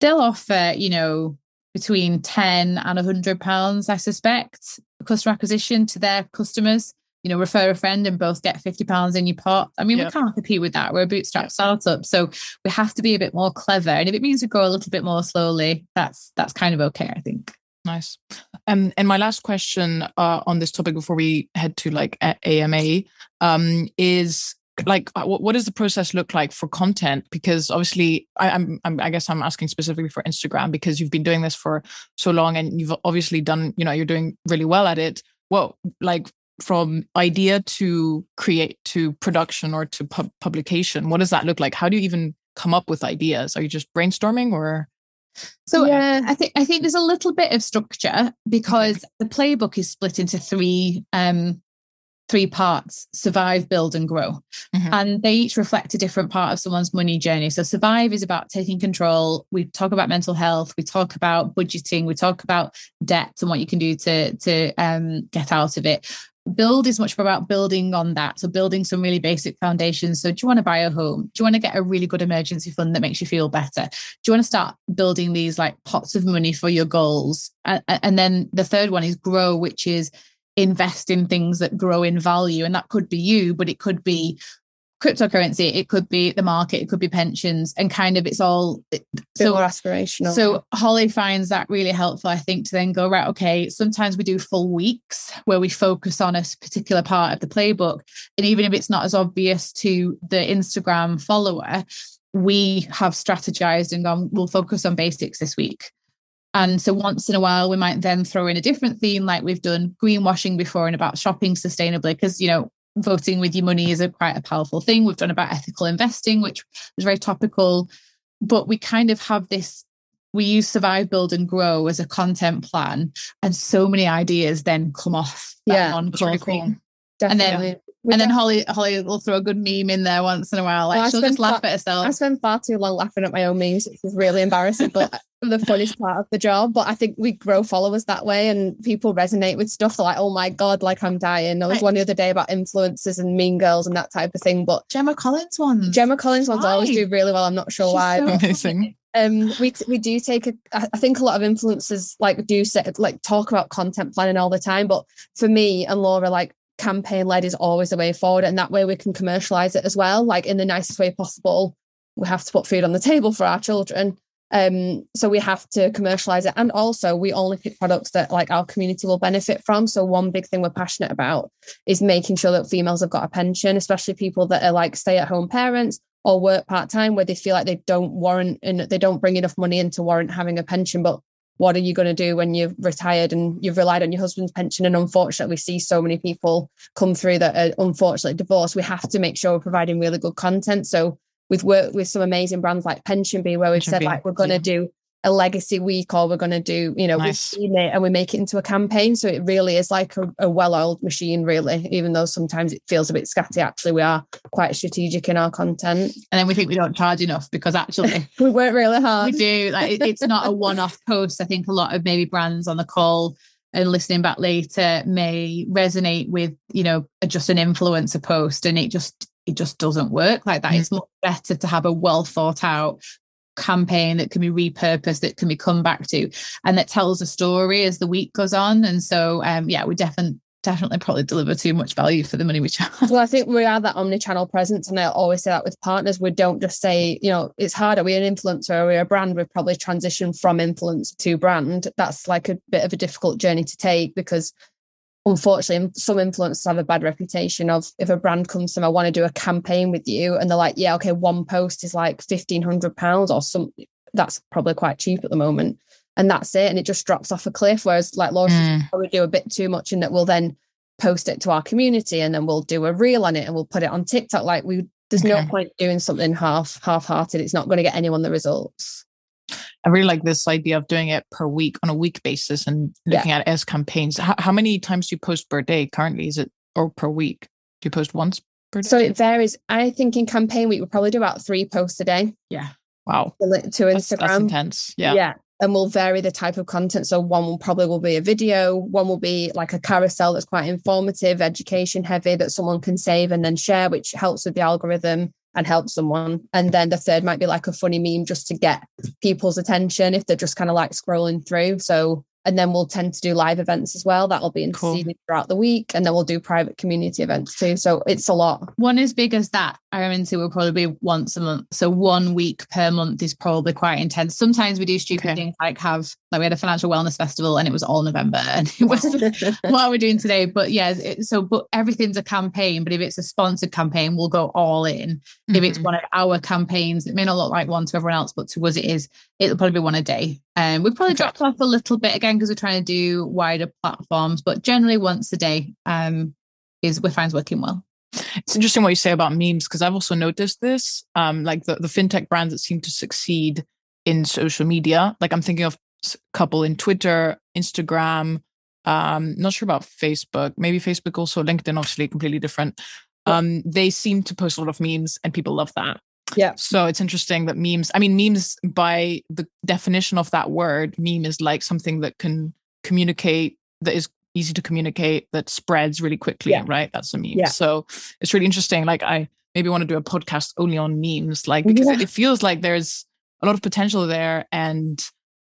they'll offer you know between 10 and 100 pounds, I suspect, customer acquisition to their customers. You know, refer a friend and both get 50 pounds in your pot. I mean, yep. we can't compete with that. We're a bootstrap yep. startup. So we have to be a bit more clever. And if it means we grow a little bit more slowly, that's that's kind of okay, I think. Nice. Um, and my last question uh, on this topic before we head to like AMA um, is like uh, what does the process look like for content? Because obviously I, am i guess i'm asking specifically for instagram because you've been doing this for so long and you've obviously done you know you're doing really well at it. Well like from idea to create to production or to pub- publication what does that look like? How do you even come up with ideas? Are you just brainstorming or? So yeah. I think I think there's a little bit of structure because the playbook is split into three um, three parts survive, build, and grow. Mm-hmm. And they each reflect a different part of someone's money journey. So, survive is about taking control. We talk about mental health, we talk about budgeting, we talk about debt and what you can do to, to um, get out of it. Build is much more about building on that. So, building some really basic foundations. So, do you want to buy a home? Do you want to get a really good emergency fund that makes you feel better? Do you want to start building these like pots of money for your goals? And, and then the third one is grow, which is invest in things that grow in value. And that could be you, but it could be cryptocurrency, it could be the market, it could be pensions, and kind of it's all so aspirational. So Holly finds that really helpful, I think, to then go, right, okay, sometimes we do full weeks where we focus on a particular part of the playbook. And even if it's not as obvious to the Instagram follower, we have strategized and gone, we'll focus on basics this week. And so once in a while, we might then throw in a different theme, like we've done greenwashing before and about shopping sustainably, because, you know, voting with your money is a quite a powerful thing. We've done about ethical investing, which was very topical. But we kind of have this, we use survive, build, and grow as a content plan. And so many ideas then come off yeah, on cool. And then and then Holly Holly will throw a good meme in there once in a while. Like she'll just laugh far, at herself. I spend far too long laughing at my own memes, which is really embarrassing, but the funniest part of the job. But I think we grow followers that way and people resonate with stuff. They're like, oh my God, like I'm dying. There was one the other day about influencers and mean girls and that type of thing. But Gemma Collins ones. Gemma Collins ones why? always do really well. I'm not sure She's why. So amazing. Um, we we do take a. I think a lot of influencers like do set, like talk about content planning all the time, but for me and Laura, like campaign led is always the way forward. And that way we can commercialize it as well, like in the nicest way possible. We have to put food on the table for our children. Um, so we have to commercialize it. And also we only pick products that like our community will benefit from. So one big thing we're passionate about is making sure that females have got a pension, especially people that are like stay-at-home parents or work part time where they feel like they don't warrant and they don't bring enough money in to warrant having a pension. But what are you going to do when you're retired and you've relied on your husband's pension? And unfortunately, we see so many people come through that are unfortunately divorced. We have to make sure we're providing really good content. So we've worked with some amazing brands like PensionBee, where we've Pension said, Bee, like, we're going to yeah. do a legacy week or we're going to do, you know, nice. we've seen it and we make it into a campaign. So it really is like a, a well oiled machine, really, even though sometimes it feels a bit scatty. Actually, we are quite strategic in our content. And then we think we don't charge enough because actually (laughs) we work really hard. We do. Like it, it's not a one off (laughs) post. I think a lot of maybe brands on the call and listening back later may resonate with, you know, just an influencer post and it just it just doesn't work like that. Mm-hmm. It's much better to have a well thought out campaign that can be repurposed that can be come back to and that tells a story as the week goes on and so um yeah we definitely definitely probably deliver too much value for the money we charge. Well, I think we are that omni-channel presence, and I always say that with partners, we don't just say, you know, it's hard. Are we an influencer? Are we a brand? We've probably transitioned from influence to brand. That's like a bit of a difficult journey to take because unfortunately some influencers have a bad reputation of if a brand comes to them, I want to do a campaign with you, and they're like, yeah, okay, one post is like fifteen hundred pounds or something. That's probably quite cheap at the moment, and that's it, and it just drops off a cliff. Whereas like Laura, mm. probably do a bit too much, in that we'll then post it to our community, and then we'll do a reel on it, and we'll put it on TikTok. Like we, there's okay. no point doing something half half-hearted. It's not going to get anyone the results. I really like this idea of doing it per week on a week basis and looking yeah. at it as campaigns. How, how, many times do you post per day currently? Is it or per week? Do you post once per day? So it varies. I think in campaign week, we'll probably do about three posts a day. Yeah. Wow. To, to Instagram. That's, that's intense. Yeah. Yeah. And we'll vary the type of content. So one will probably will be a video, one will be like a carousel that's quite informative, education heavy that someone can save and then share, which helps with the algorithm and help someone. And then the third might be like a funny meme just to get people's attention if they're just kind of like scrolling through. So and then we'll tend to do live events as well. That'll be in cool. throughout the week. And then we'll do private community events too. So it's a lot. One as big as that, I into will probably be once a month. So one week per month is probably quite intense. Sometimes we do stupid okay. things like have like we had a financial wellness festival and it was all November and it was (laughs) (laughs) what are we're doing today. But yeah, it, so but everything's a campaign. But if it's a sponsored campaign, we'll go all in. Mm-hmm. If it's mm-hmm. one of our campaigns, it may not look like one to everyone else, but to us it is. It'll probably be one a day. Um, we've probably okay. dropped off a little bit again because we're trying to do wider platforms, but generally once a day um, is we find is working well. It's interesting what you say about memes because I've also noticed this. Um, like the, the fintech brands that seem to succeed in social media. Like I'm thinking of a couple in Twitter, Instagram. Um, not sure about Facebook. Maybe Facebook also, LinkedIn, obviously completely different. Um, they seem to post a lot of memes, and people love that. Yeah. So it's interesting that memes, I mean, memes by the definition of that word, meme is like something that can communicate, that is easy to communicate, that spreads really quickly, yeah. right? That's a meme. Yeah. So it's really interesting. Like, I maybe want to do a podcast only on memes, like, because yeah. it feels like there's a lot of potential there and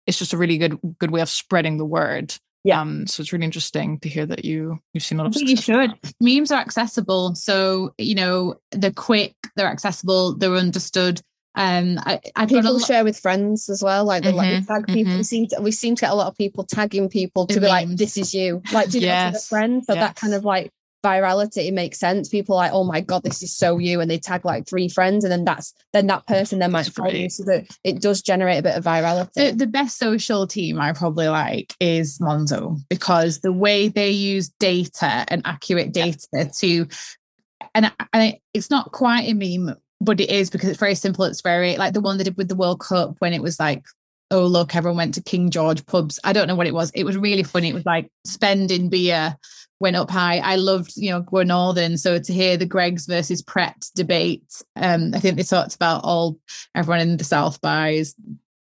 it's just a really good, good way of spreading the word. Yeah. Um, so it's really interesting to hear that you you've seen a lot of. You should. Memes are accessible, so you know they're quick, they're accessible, they're understood. Um, I, I people share with friends as well. Like they mm-hmm, like tag people. Mm-hmm. We seem to we seem to get a lot of people tagging people to be memes. like, "This is you." Like, do you yes. know, to friend? So yes. that kind of like virality it makes sense. People like, oh my god, this is so you, and they tag like three friends, and then that's then that person then might follow you, so that it does generate a bit of virality. The, the best social team I probably like is Monzo because the way they use data and accurate data yeah. to, and, and it's not quite a meme, but it is because it's very simple. It's very like the one they did with the World Cup when it was like oh look everyone went to king george pubs i don't know what it was it was really funny it was like spending beer went up high. I loved, you know, we're Northern. So to hear the Greggs versus Pret debate, um, I think they talked about all everyone in the South buys.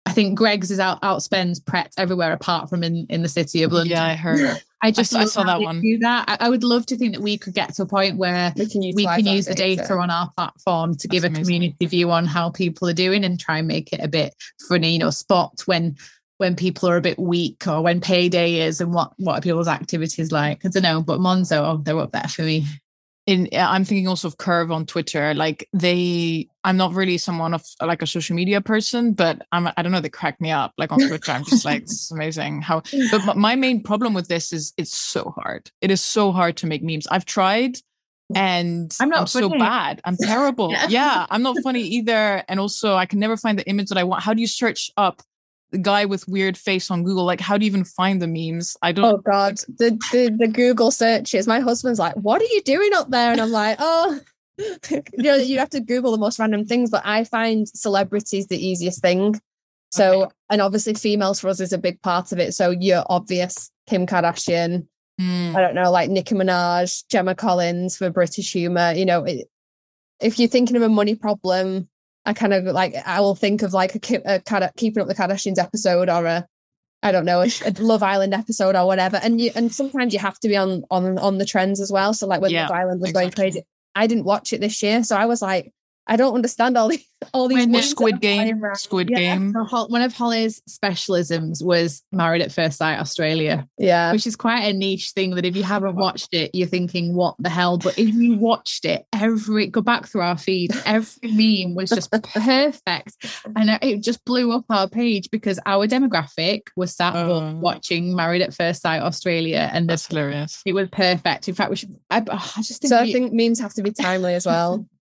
I think Greggs is out outspends Pret everywhere apart from in, in the city of London. Yeah, I heard. I just I, I saw that one. Do that. I, I, would love to think that we could get to a point where we can use, we can use the data, data on our platform to That's give a amazing. community view on how people are doing and try and make it a bit funny, you know, spot when when people are a bit weak or when payday is and what what are people's activities like. I don't know, but Monzo, oh, they're up there for me. In uh, I'm thinking also of Curve on Twitter. Like they, I'm not really someone of like a social media person, but I'm I don't know. They crack me up. Like on Twitter, I'm just like it's amazing how. (laughs) But my main problem with this is it's so hard. It is so hard to make memes. I've tried and I'm not I'm so bad. I'm (laughs) terrible. Yeah. yeah. I'm not funny either. And also, I can never find the image that I want. How do you search up the guy with weird face on Google? Like, how do you even find the memes? I don't. Oh God, the, the the Google searches. My husband's like, "What are you doing up there?" And I'm like, "Oh, (laughs) you know, you have to Google the most random things." But I find celebrities the easiest thing. So, Okay. and obviously, females for us is a big part of it. So, you're obvious Kim Kardashian. Hmm. I don't know, like Nicki Minaj, Gemma Collins for British humor. You know, it, if you're thinking of a money problem, I kind of like I will think of like a, a Kada- Keeping Up the Kardashians episode or a I don't know a, a (laughs) Love Island episode or whatever. And you and sometimes you have to be on on on the trends as well. So like when Yeah, Love Island was going crazy, I didn't watch it this year, so I was like, I don't understand all these all these When the Squid are Game. Squid Yeah. Game. So one of Holly's specialisms was Married at First Sight Australia, Yeah, which is quite a niche thing that if you haven't watched it, you're thinking, what the hell? But if you watched it, every go back through our feed, (laughs) every meme was just perfect. And it just blew up our page because our demographic was sat up Oh. watching Married at First Sight Australia and the, That's hilarious. it was perfect. In fact, we should I, oh, I just think, so I think memes have to be timely as well. (laughs)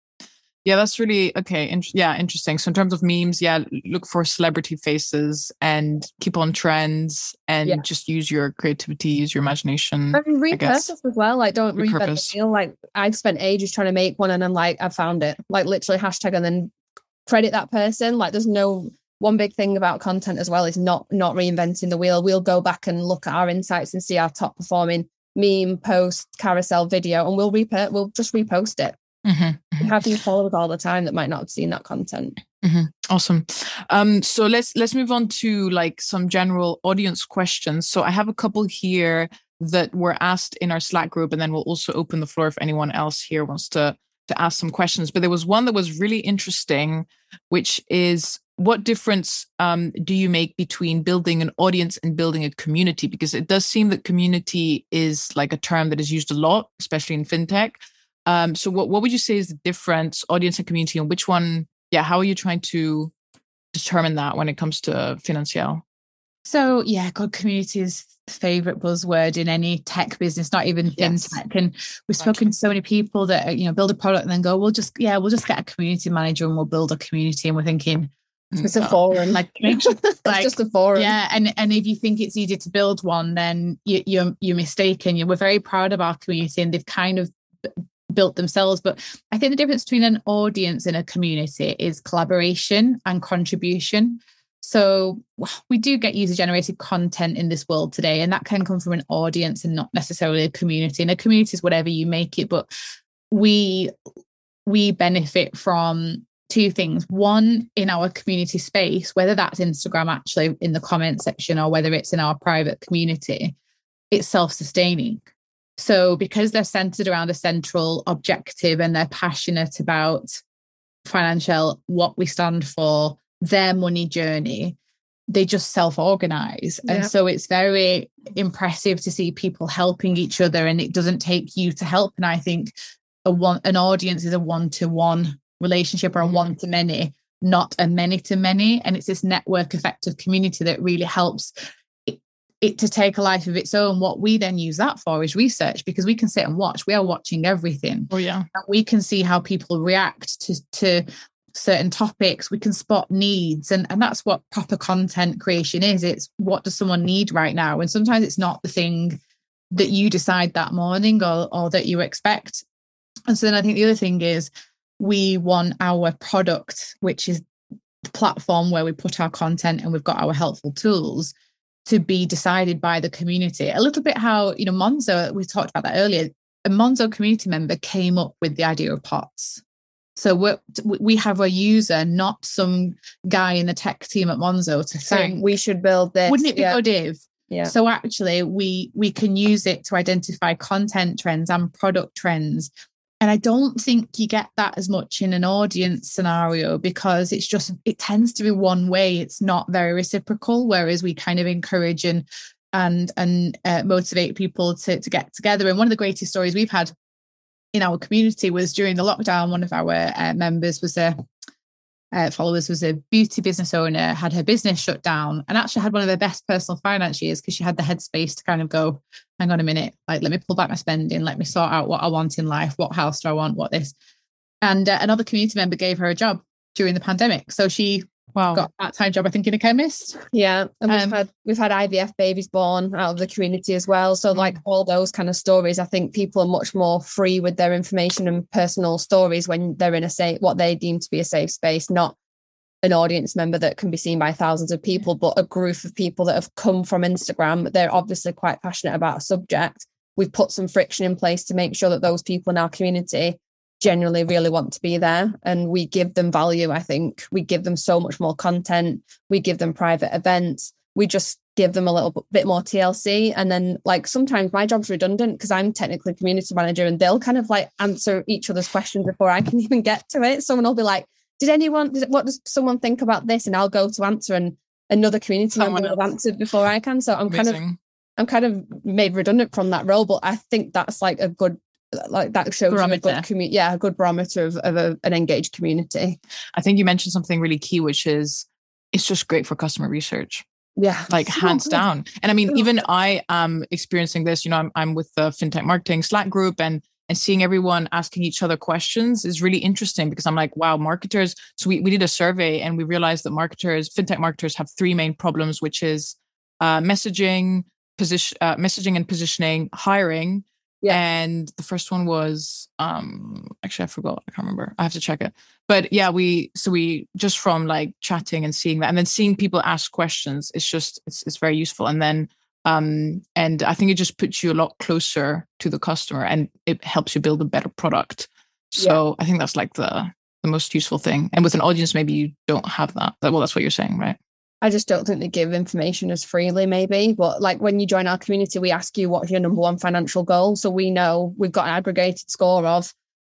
Yeah, that's really okay. In- yeah, interesting. So in terms of memes, yeah, look for celebrity faces and keep on trends and Yeah. just use your creativity, use your imagination. And repurpose as well. Like, don't reinvent the Repurpose. wheel. Like, I've spent ages trying to make one, and then like I found it. Like, literally hashtag, and then credit that person. Like, there's no one big thing about content as well is not not reinventing the wheel. We'll go back and look at our insights and see our top performing meme, post, carousel video, and we'll repo we'll just repost it. Mhm, We mhm. have new followers all the time that might not have seen that content. Awesome. Um, so let's let's move on to like some general audience questions. So I have a couple here that were asked in our Slack group, and then we'll also open the floor if anyone else here wants to to ask some questions. But there was one that was really interesting, which is what difference um, do you make between building an audience and building a community? Because it does seem that community is like a term that is used a lot, especially in fintech. Um, so what, what would you say is the difference, audience and community, and which one yeah, how are you trying to determine that when it comes to Financielle? So yeah, God, community is favorite buzzword in any tech business, not even Yes. fintech. And we've spoken to so many people that you know build a product and then go, we'll just yeah, we'll just get a community manager and we'll build a community. And we're thinking, It's a Mm, forum. like, (laughs) it's like, just a forum. yeah, and and if you think it's easy to build one, then you, you're you're mistaken. You we're very proud of our community, and they've kind of b- built themselves. But I think the difference between an audience and a community is collaboration and contribution. So we do get user generated content in this world today, and that can come from an audience and not necessarily a community. And a community is whatever you make it, but we we benefit from two things. One, in our community space, whether that's Instagram actually in the comment section or whether it's in our private community, it's self-sustaining. So because they're centered around a central objective and they're passionate about Financielle, what we stand for, their money journey, they just self-organize. Yeah. And so it's very impressive to see people helping each other and it doesn't take you to help. And I think a one an audience is a one-to-one relationship or a Mhm. one-to-many, not a many-to-many. And it's this network effect of community that really helps it, to take a life of its own. What we then use that for is research because we can sit and watch. We are watching everything Oh yeah. and we can see how people react to to certain topics we can spot needs and and that's what proper content creation is it's what does someone need right now and sometimes it's not the thing that you decide that morning or or that you expect and so then i think the other thing is we want our product which is the platform where we put our content and we've got our helpful tools to be decided by the community a little bit how you know monzo we talked about that earlier a Monzo community member came up with the idea of pots. So we have a user, not some guy in the tech team at Monzo to So think, we should build this. wouldn't it be yeah. good if? Yeah. So actually, we we can use it to identify content trends and product trends. And I don't think you get that as much in an audience scenario because it's just it tends to be one way. It's not very reciprocal. Whereas we kind of encourage and and and uh, motivate people to to get together. And one of the greatest stories we've had in our community was during the lockdown. One of our uh, members was a uh, followers was a beauty business owner, had her business shut down, and actually had one of her best personal finance years because she had the headspace to kind of go, hang on a minute, like let me pull back my spending, let me sort out what I want in life, what house do I want, what this. And uh, another community member gave her a job during the pandemic. So she Wow. Got that time job, I think, in a chemist. Yeah. And we've um, had we've had IVF babies born out of the community as well. So like mm. all those kind of stories, I think people are much more free with their information and personal stories when they're in a safe what they deem to be a safe space, not an audience member that can be seen by thousands of people, but a group of people that have come from Instagram. They're obviously quite passionate about a subject. We've put some friction in place to make sure that those people in our community genuinely really want to be there. And we give them value i think. We give them so much more content. We give them private events. We just give them a little bit more tlc and then like sometimes my job's redundant because i'm technically community manager and they'll kind of like answer each other's questions before i can (laughs) even get to it. Someone will be like did anyone what does someone think about this? And i'll go to answer and another community someone member will have answered before i can. So i'm Amazing. kind of I'm kind of made redundant from that role, but I think that's like a good like that shows a good commu- yeah a good barometer of, of a, an engaged community. I think you mentioned something really key which is it's just great for customer research. Yeah. Like (laughs) hands down. And i mean even i am experiencing this you know I'm, I'm with the fintech marketing slack group and and seeing everyone asking each other questions is really interesting because i'm like wow marketers so we, we did a survey and we realized that marketers fintech marketers have three main problems which is uh, messaging position uh, messaging and positioning hiring yeah. And the first one was um actually I forgot. I can't remember. I have to check it. But yeah, we so we just from like chatting and seeing that and then seeing people ask questions, it's just it's it's very useful. And then um and I think it just puts you a lot closer to the customer and it helps you build a better product. So yeah. I think that's like the the most useful thing. And with an audience, maybe you don't have that. Well, that's what you're saying, right? I just don't think they give information as freely, maybe. But like when you join our community, we ask you what's your number one financial goal. So we know we've got an aggregated score of,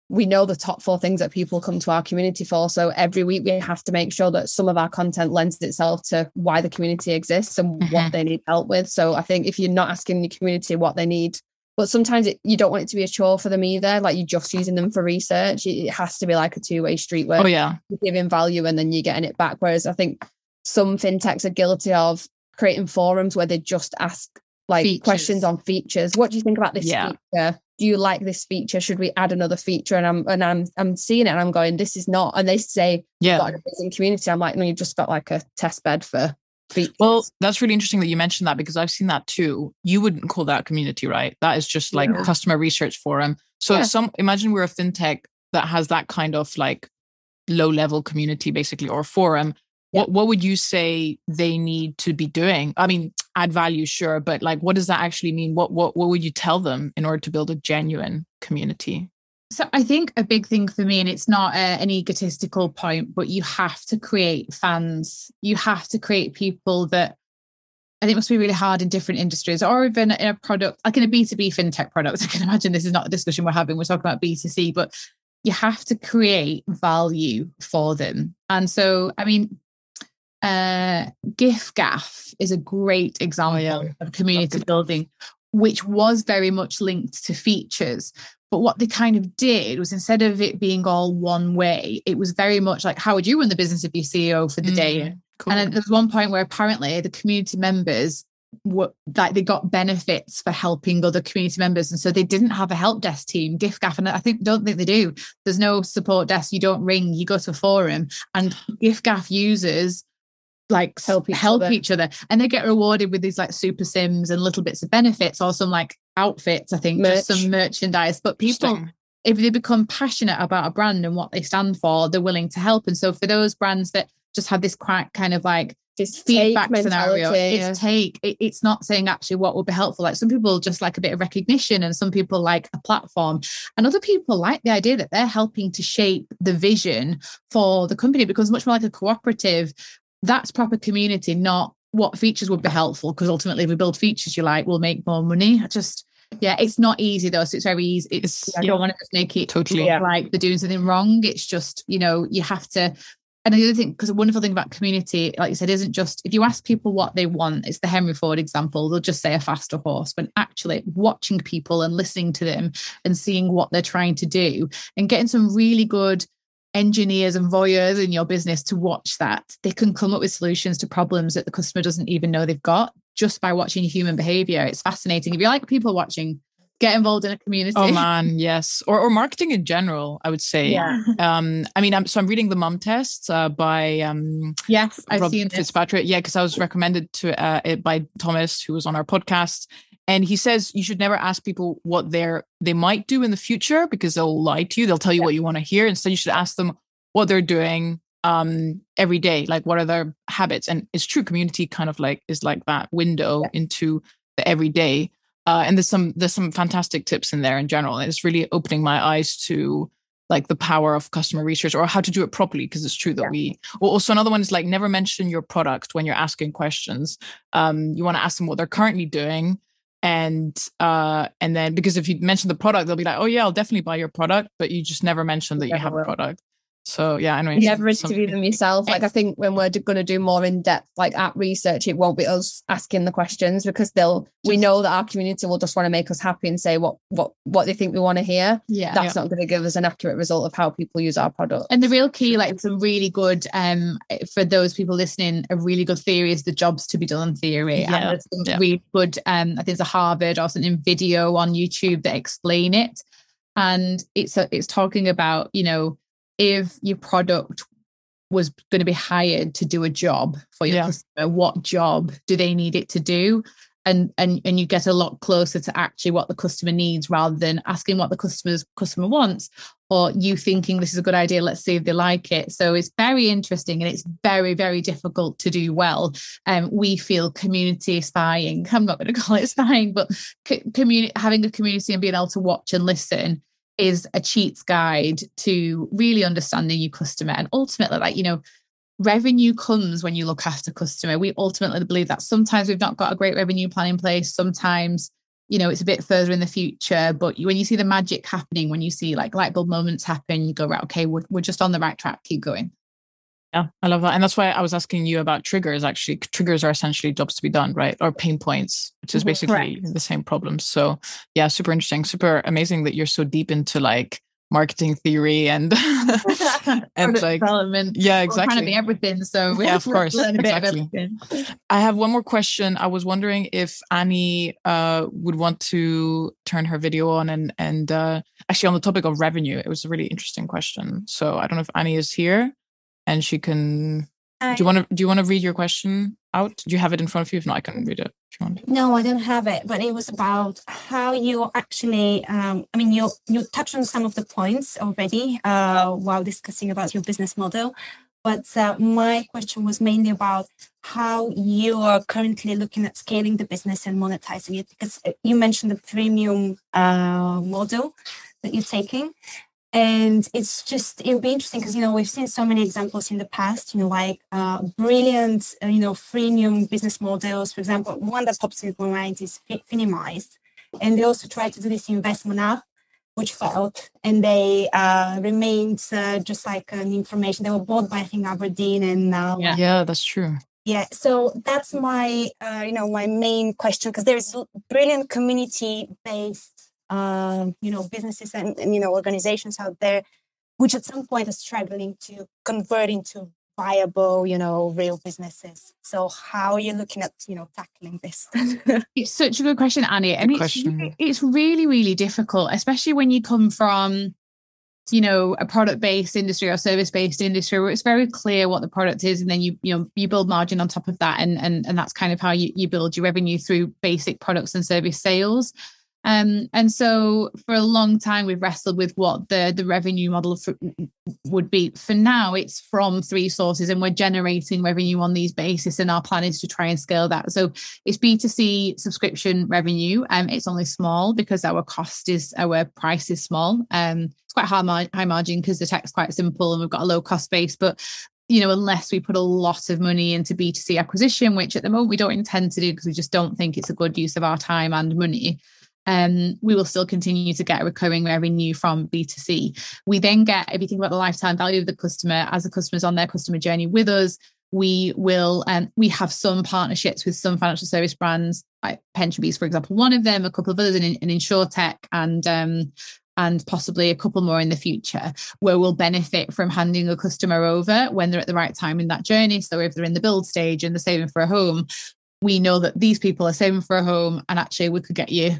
we know the top four things that people come to our community for. So every week we have to make sure that some of our content lends itself to why the community exists and mm-hmm. what they need help with. So I think if you're not asking the community what they need, but sometimes it, you don't want it to be a chore for them either. Like you're just using them for research. It has to be like a two way street where oh, yeah. you're giving value and then you're getting it back. Whereas I think some fintechs are guilty of creating forums where they just ask like features. questions on features. What do you think about this yeah. feature? Do you like this feature? Should we add another feature? And I'm and I'm I'm seeing it and I'm going, this is not. And they say, yeah, got an amazing community. I'm like, no, you've just got like a test bed for features. Well, that's really interesting that you mentioned that because I've seen that too. You wouldn't call that community, right? That is just like yeah. customer research forum. So yeah. some imagine we're a fintech that has that kind of like low level community basically or forum what what would you say they need to be doing i mean add value sure but like what does that actually mean what what what would you tell them in order to build a genuine community so i think a big thing for me and it's not a, an egotistical point but you have to create fans you have to create people that I think it must be really hard in different industries or even in a product like in a B2B fintech product. (laughs) I can imagine this is not a discussion we're having. We're talking about B2C, but you have to create value for them. And so, I mean, uh, giffgaff is a great example oh, yeah. of community building, which was very much linked to features. But what they kind of did was instead of it being all one way, it was very much like, how would you run the business if you're CEO for the mm, day? Cool. And there was one point where apparently the community members were like they got benefits for helping other community members. And so they didn't have a help desk team, giffgaff. And I think don't think they do. There's no support desk. You don't ring, you go to a forum and (gasps) giffgaff users like help each, help other. each other and they get rewarded with these like super sims and little bits of benefits or some like outfits i think Merch. just some merchandise but people if they become passionate about a brand and what they stand for they're willing to help and so for those brands that just have this quite kind of like this feedback scenario yeah. it's take it, it's not saying actually what would be helpful like some people just like a bit of recognition and some people like a platform and other people like the idea that they're helping to shape the vision for the company it becomes much more like a cooperative that's proper community, not what features would be helpful. Because ultimately, if we build features you like, we'll make more money. I just, yeah, it's not easy though. So it's very easy. It's, I don't want to just make it totally yeah. like they're doing something wrong. It's just, you know, you have to. And the other thing, because a wonderful thing about community, like you said, isn't just if you ask people what they want, it's the Henry Ford example, they'll just say a faster horse. But actually watching people and listening to them and seeing what they're trying to do and getting some really good engineers and voyeurs in your business to watch that, they can come up with solutions to problems that the customer doesn't even know they've got just by watching human behavior. It's fascinating. If you like people watching, get involved in a community. Oh (laughs) man, yes. Or or marketing in general, I would say. Yeah. Um, I mean, I'm so I'm reading the Mum Test uh, by um yes, I've Rob seen this. Fitzpatrick. Yeah, because I was recommended to uh, it by Thomas, who was on our podcast, and he says you should never ask people what they're they might do in the future because they'll lie to you. They'll tell you what you want to hear. Instead, you should ask them what they're doing um every day like what are their habits and it's true community kind of like is like that window Yeah. into the everyday uh and there's some there's some fantastic tips in there in general and it's really opening my eyes to like the power of customer research or how to do it properly because it's true that Yeah. we also another one is like never mention your product when you're asking questions um you want to ask them what they're currently doing and uh and then because if you mention the product they'll be like oh yeah i'll definitely buy your product but you just never mention that you have will. a product so yeah anyway You never interview them yourself. Like I think when we're going to do more in depth, like app research, it won't be us asking the questions because they'll. we know that our community will just want to make us happy and say what what what they think we want to hear. Yeah. That's not going to give us an accurate result of how people use our product. And the real key, like some really good, um, for those people listening, a really good theory is the jobs to be done theory. Yeah, And some yeah. really good, um, I think it's a Harvard or something video on YouTube that explain it. And it's a, it's talking about, you know, if your product was going to be hired to do a job for your Yeah. customer, what job do they need it to do? And, and and you get a lot closer to actually what the customer needs rather than asking what the customer's customer wants or you thinking this is a good idea let's see if they like it so it's very interesting and it's very very difficult to do well um we feel community spying (laughs) i'm not going to call it spying but co- community having a community and being able to watch and listen is a cheats guide to really understanding your customer and ultimately like you know revenue comes when you look after customer. We ultimately believe that sometimes we've not got a great revenue plan in place. Sometimes you know it's a bit further in the future but when you see the magic happening when you see like light bulb moments happen you go right okay we're, we're just on the right track keep going Yeah, I love that. And that's why I was asking you about triggers. Actually, triggers are essentially jobs to be done, right? Or pain points, which is Mhm, basically the same problem. So, yeah, super interesting, super amazing that you're so deep into like marketing theory and (laughs) (laughs) and like development yeah, we're trying to exactly. be everything so (laughs) Yeah, of course, to learn a bit exactly. of I have one more question. I was wondering if Annie uh, would want to turn her video on and and uh, actually on the topic of revenue. It was a really interesting question. So I don't know if Annie is here and she can. Do you want to do you want to read your question out? Do you have it in front of you? If not, I can read it. If you want. No, I don't have it, but it was about how you actually. Um, I mean, you you touched on some of the points already uh, while discussing about your business model, but uh, my question was mainly about how you are currently looking at scaling the business and monetizing it. Because uh, you mentioned the premium uh, model that you're taking, and it's just it'll be interesting because you know we've seen so many examples in the past you know like uh, brilliant uh, you know freemium business models for example one that pops into my mind is Fi- Finimize and they also tried to do this investment app which failed and they uh, remained uh, just like an information they were bought by i think aberdeen and uh, Yeah. Yeah, that's true. yeah, so that's my uh, you know my main question because there's brilliant community based uh, you know businesses and, and you know organizations out there which at some point are struggling to convert into viable you know real businesses. So how are you looking at you know tackling this? (laughs) It's such a good question, Annie. And it's, question. it's really, really difficult, especially when you come from, you know, a product-based industry or service-based industry where it's very clear what the product is, and then you, you know, you build margin on top of that, and and and that's kind of how you, you build your revenue through basic products and service sales. Um, and so for a long time we've wrestled with what the the revenue model for, would be. For now, it's from three sources, and we're generating revenue on these basis. And our plan is to try and scale that. So it's B2C subscription revenue. Um, it's only small because our cost is our price is small. Um, it's quite high, mar- high margin because the tech's quite simple and we've got a low cost base. But you know, unless we put a lot of money into B2C acquisition, which at the moment we don't intend to do because we just don't think it's a good use of our time and money. Um, we will still continue to get recurring revenue from B2C. We then get, if you think about the lifetime value of the customer, as the customer's on their customer journey with us, we will um, we have some partnerships with some financial service brands like pensionbees for example one of them a couple of others in, in insurtech and um, and possibly a couple more in the future where we'll benefit from handing a customer over when they're at the right time in that journey. So if they're in the build stage and they're saving for a home, we know that these people are saving for a home and actually we could get you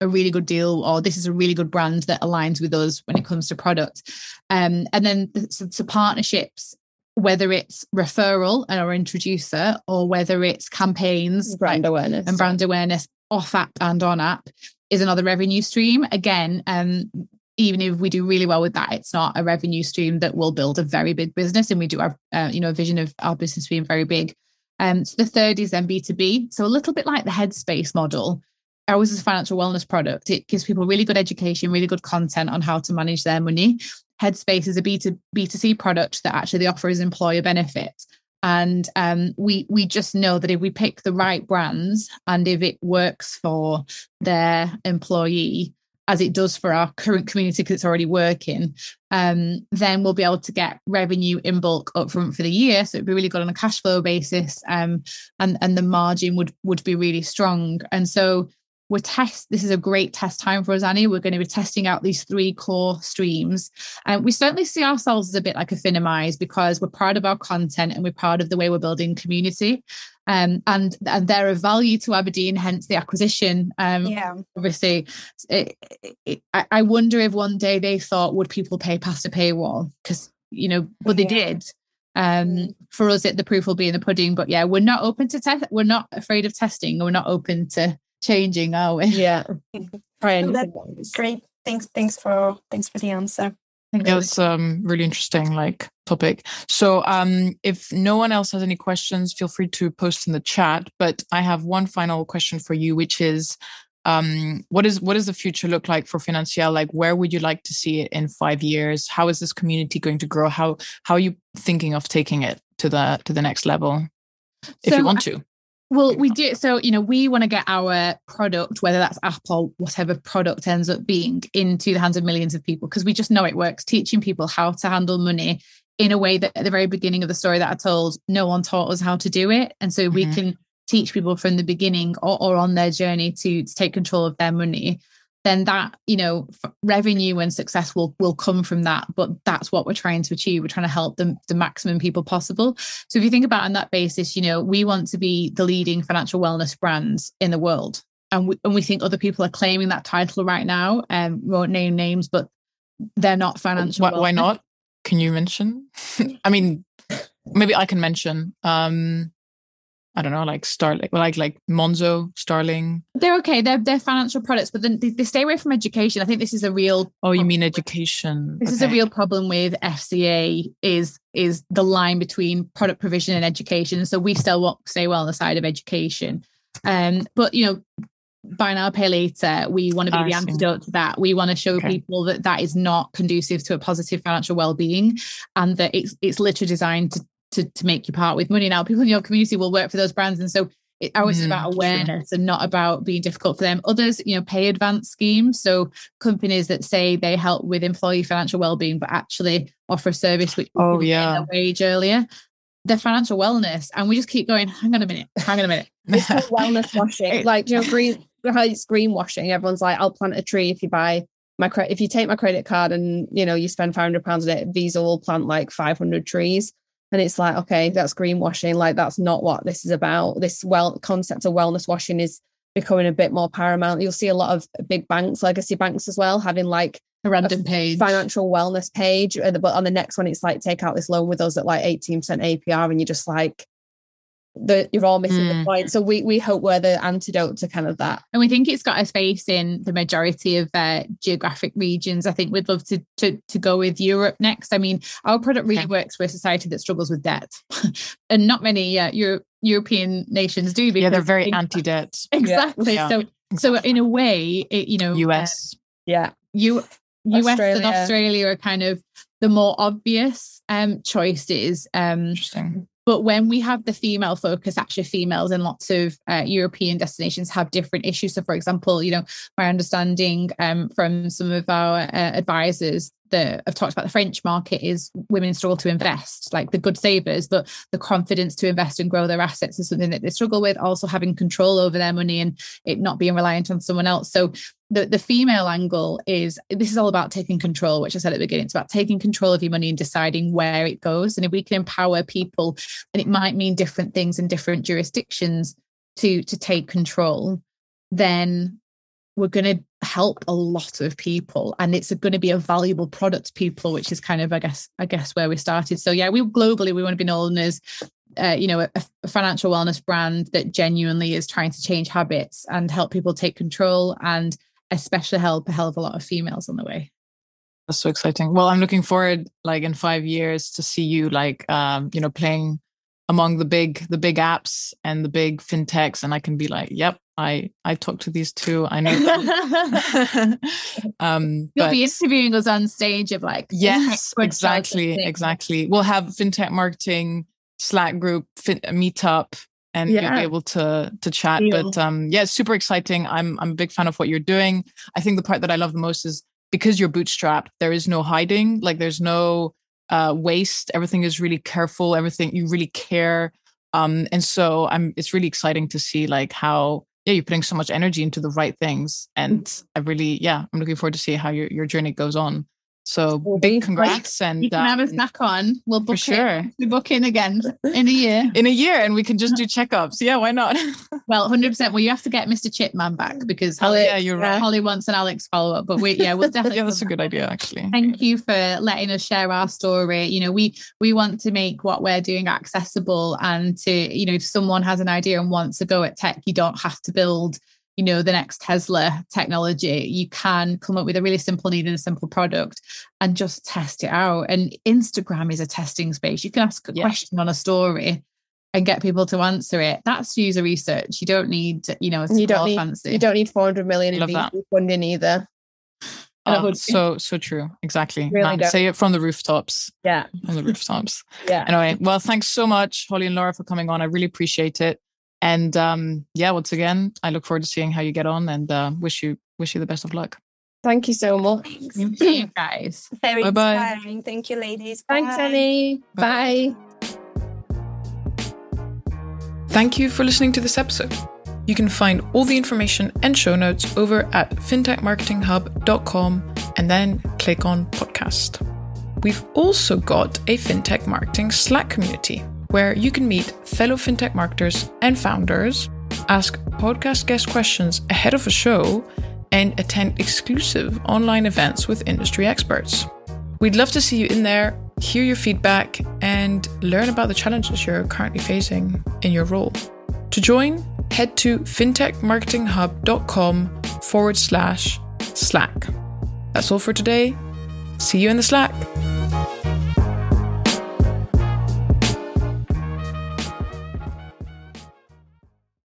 a really good deal or this is a really good brand that aligns with us when it comes to product. Um, and then so, so partnerships whether it's referral and our introducer or whether it's campaigns brand like, awareness. and brand awareness off app and on app is another revenue stream. Again um, even if we do really well with that it's not a revenue stream that will build a very big business and we do our uh, you know a vision of our business being very big. Um, so the third is then B2B. So a little bit like the Headspace model, ours is a financial wellness product. It gives people really good education, really good content on how to manage their money. Headspace is a B2, B2C product that actually the offer is employer benefits. And um, we we just know that if we pick the right brands and if it works for their employee, as it does for our current community because it's already working, um, then we'll be able to get revenue in bulk upfront for the year. So it'd be really good on a cash flow basis, um, and and the margin would would be really strong. And so we're test this is a great test time for us annie. We're going to be testing out these three core streams. And we certainly see ourselves as a bit like a finimize because we're proud of our content and we're proud of the way we're building community. Um, and and they're of value to aberdeen hence the acquisition. Um, yeah. obviously it, it, i wonder if one day they thought would people pay past a paywall? Because you know but they yeah. did um mm. for us it the proof will be in the pudding. But yeah we're not open to test we're not afraid of testing. We're not open to changing, are we? Yeah. (laughs) That's great. Thanks. Thanks for thanks for the answer. Yeah, it's um really interesting like topic. So um if no one else has any questions, feel free to post in the chat. But I have one final question for you, which is um what is what does the future look like for Financielle? Like where would you like to see it in five years? How is this community going to grow? How how are you thinking of taking it to the to the next level? If so you want to. Well, we do. So, you know, we want to get our product, whether that's Apple, whatever product ends up being, into the hands of millions of people because we just know it works. Teaching people how to handle money in a way that at the very beginning of the story that I told, no one taught us how to do it. And so mm-hmm. we can teach people from the beginning or, or on their journey to, to take control of their money then that you know revenue and success will will come from that but that's what we're trying to achieve. We're trying to help the, the maximum people possible. So if you think about on that basis you know we want to be the leading financial wellness brands in the world. And we, and we think other people are claiming that title right now and um, won't name names but they're not financial why, why not? Can you mention? (laughs) I mean maybe i can mention um I don't know, like Starling, like like Monzo, Starling. They're okay. They're they're financial products, but then they, they stay away from education. I think this is a real. Oh, you mean education? This okay. is a real problem with FCA. Is is the line between product provision and education? So we still want stay well on the side of education. Um, but you know, buy now pay later we want to be I the see. antidote to that we want to show okay. people that that is not conducive to a positive financial well-being and that it's it's literally designed to to, to make you part with money. Now, people in your community will work for those brands. And so it always mm, is about awareness and not about being difficult for them. Others, you know, pay advance schemes. So companies that say they help with employee financial well-being, but actually offer a service which oh yeah wage earlier. Their financial wellness, and we just keep going. Hang on a minute. Hang on a minute. (laughs) wellness washing, (laughs) like you know, green. It's greenwashing. Everyone's like, "I'll plant a tree if you buy my credit. If you take my credit card and you know you spend five hundred pounds a day, Visa will plant like five hundred trees." And it's like okay that's greenwashing like that's not what this is about. This well concept of wellness washing is becoming a bit more paramount. You'll see a lot of big banks legacy banks as well having like a random page. financial wellness page. But on the next one it's like take out this loan with us at like 18% apr and you're just like the, you're all missing mm. the point. So we we hope we're the antidote to kind of that. And we think it's got a space in the majority of uh, geographic regions. I think we'd love to, to to go with Europe next. I mean, our product really okay. works for a society that struggles with debt, (laughs) and not many uh, Euro- European nations do. Because yeah, they're very anti-debt. (laughs) Exactly. Yeah. So so in a way, it, you know, US, uh, yeah, you. US and Australia are kind of the more obvious um, choices. Um, Interesting. But when we have the female focus, actually, females in lots of uh, European destinations have different issues. So, for example, you know, my understanding um, from some of our uh, advisors, the I've talked about the French market is women struggle to invest, like the good savers, but the confidence to invest and grow their assets is something that they struggle with. Also having control over their money and it not being reliant on someone else. So the, the female angle is this is all about taking control, which I said at the beginning. It's about taking control of your money and deciding where it goes. And if we can empower people, and it might mean different things in different jurisdictions to to take control, then we're going to help a lot of people and it's going to be a valuable product to people which is kind of i guess i guess where we started. So yeah we globally we want to be known as uh, you know a, a, financial wellness brand that genuinely is trying to change habits and help people take control and especially help a hell of a lot of females on the way. That's so exciting. Well i'm looking forward like in five years to see you like um you know playing among the big the big apps and the big fintechs and i can be like yep i i talked to these two. I know (laughs) (laughs) um you'll but, be interviewing us on stage of like yes (laughs) exactly exactly. We'll have fintech marketing slack group fin- meetup and yeah. you'll be able to to chat. But um yeah it's super exciting. I'm i'm a big fan of what you're doing. I think the part that i love the most is because you're bootstrapped there is no hiding. Like there's no uh, waste. Everything is really careful. Everything you really care. Um, and so I'm. It's really exciting to see like how yeah you're putting so much energy into the right things. And mm. I really yeah I'm looking forward to see how your your journey goes on. So big congrats and you can um, have us back on. We'll book sure. We book in again in a year. in a year, and we can just do (laughs) checkups. Yeah, why not? well, hundred percent. Well, you have to get Mr. Chipman back because Holly, yeah, you're right. Holly wants an Alex follow up, but we yeah we'll (laughs) definitely. yeah, that's a good idea actually. Thank you for letting us share our story. You know, we we want to make what we're doing accessible, and to you know, if someone has an idea and wants to go at tech, you don't have to build you know the next tesla technology you can come up with a really simple need and a simple product and just test it out and instagram is a testing space you can ask a yeah. question on a story and get people to answer it that's user research you don't need you know you don't need, fancy. you don't need 400 million in VC funding either Oh, so so true. Exactly. Really say it from the rooftops. Yeah. From the rooftops. (laughs) yeah. Anyway, well, thanks so much, Holly and Laura, for coming on. I really appreciate it. And um, yeah, once again, I look forward to seeing how you get on and uh, wish you wish you the best of luck. Thank you so much. Thank you guys. (laughs) Very Bye-bye. inspiring. Thank you, ladies. Thanks, Annie. Bye. Thank you for listening to this episode. You can find all the information and show notes over at fintechmarketinghub.com and then click on podcast. We've also got a fintech marketing Slack community where you can meet fellow fintech marketers and founders, ask podcast guest questions ahead of a show, and attend exclusive online events with industry experts. We'd love to see you in there, hear your feedback, and learn about the challenges you're currently facing in your role. To join, head to fintechmarketinghub.com forward slash Slack. That's all for today. See you in the Slack.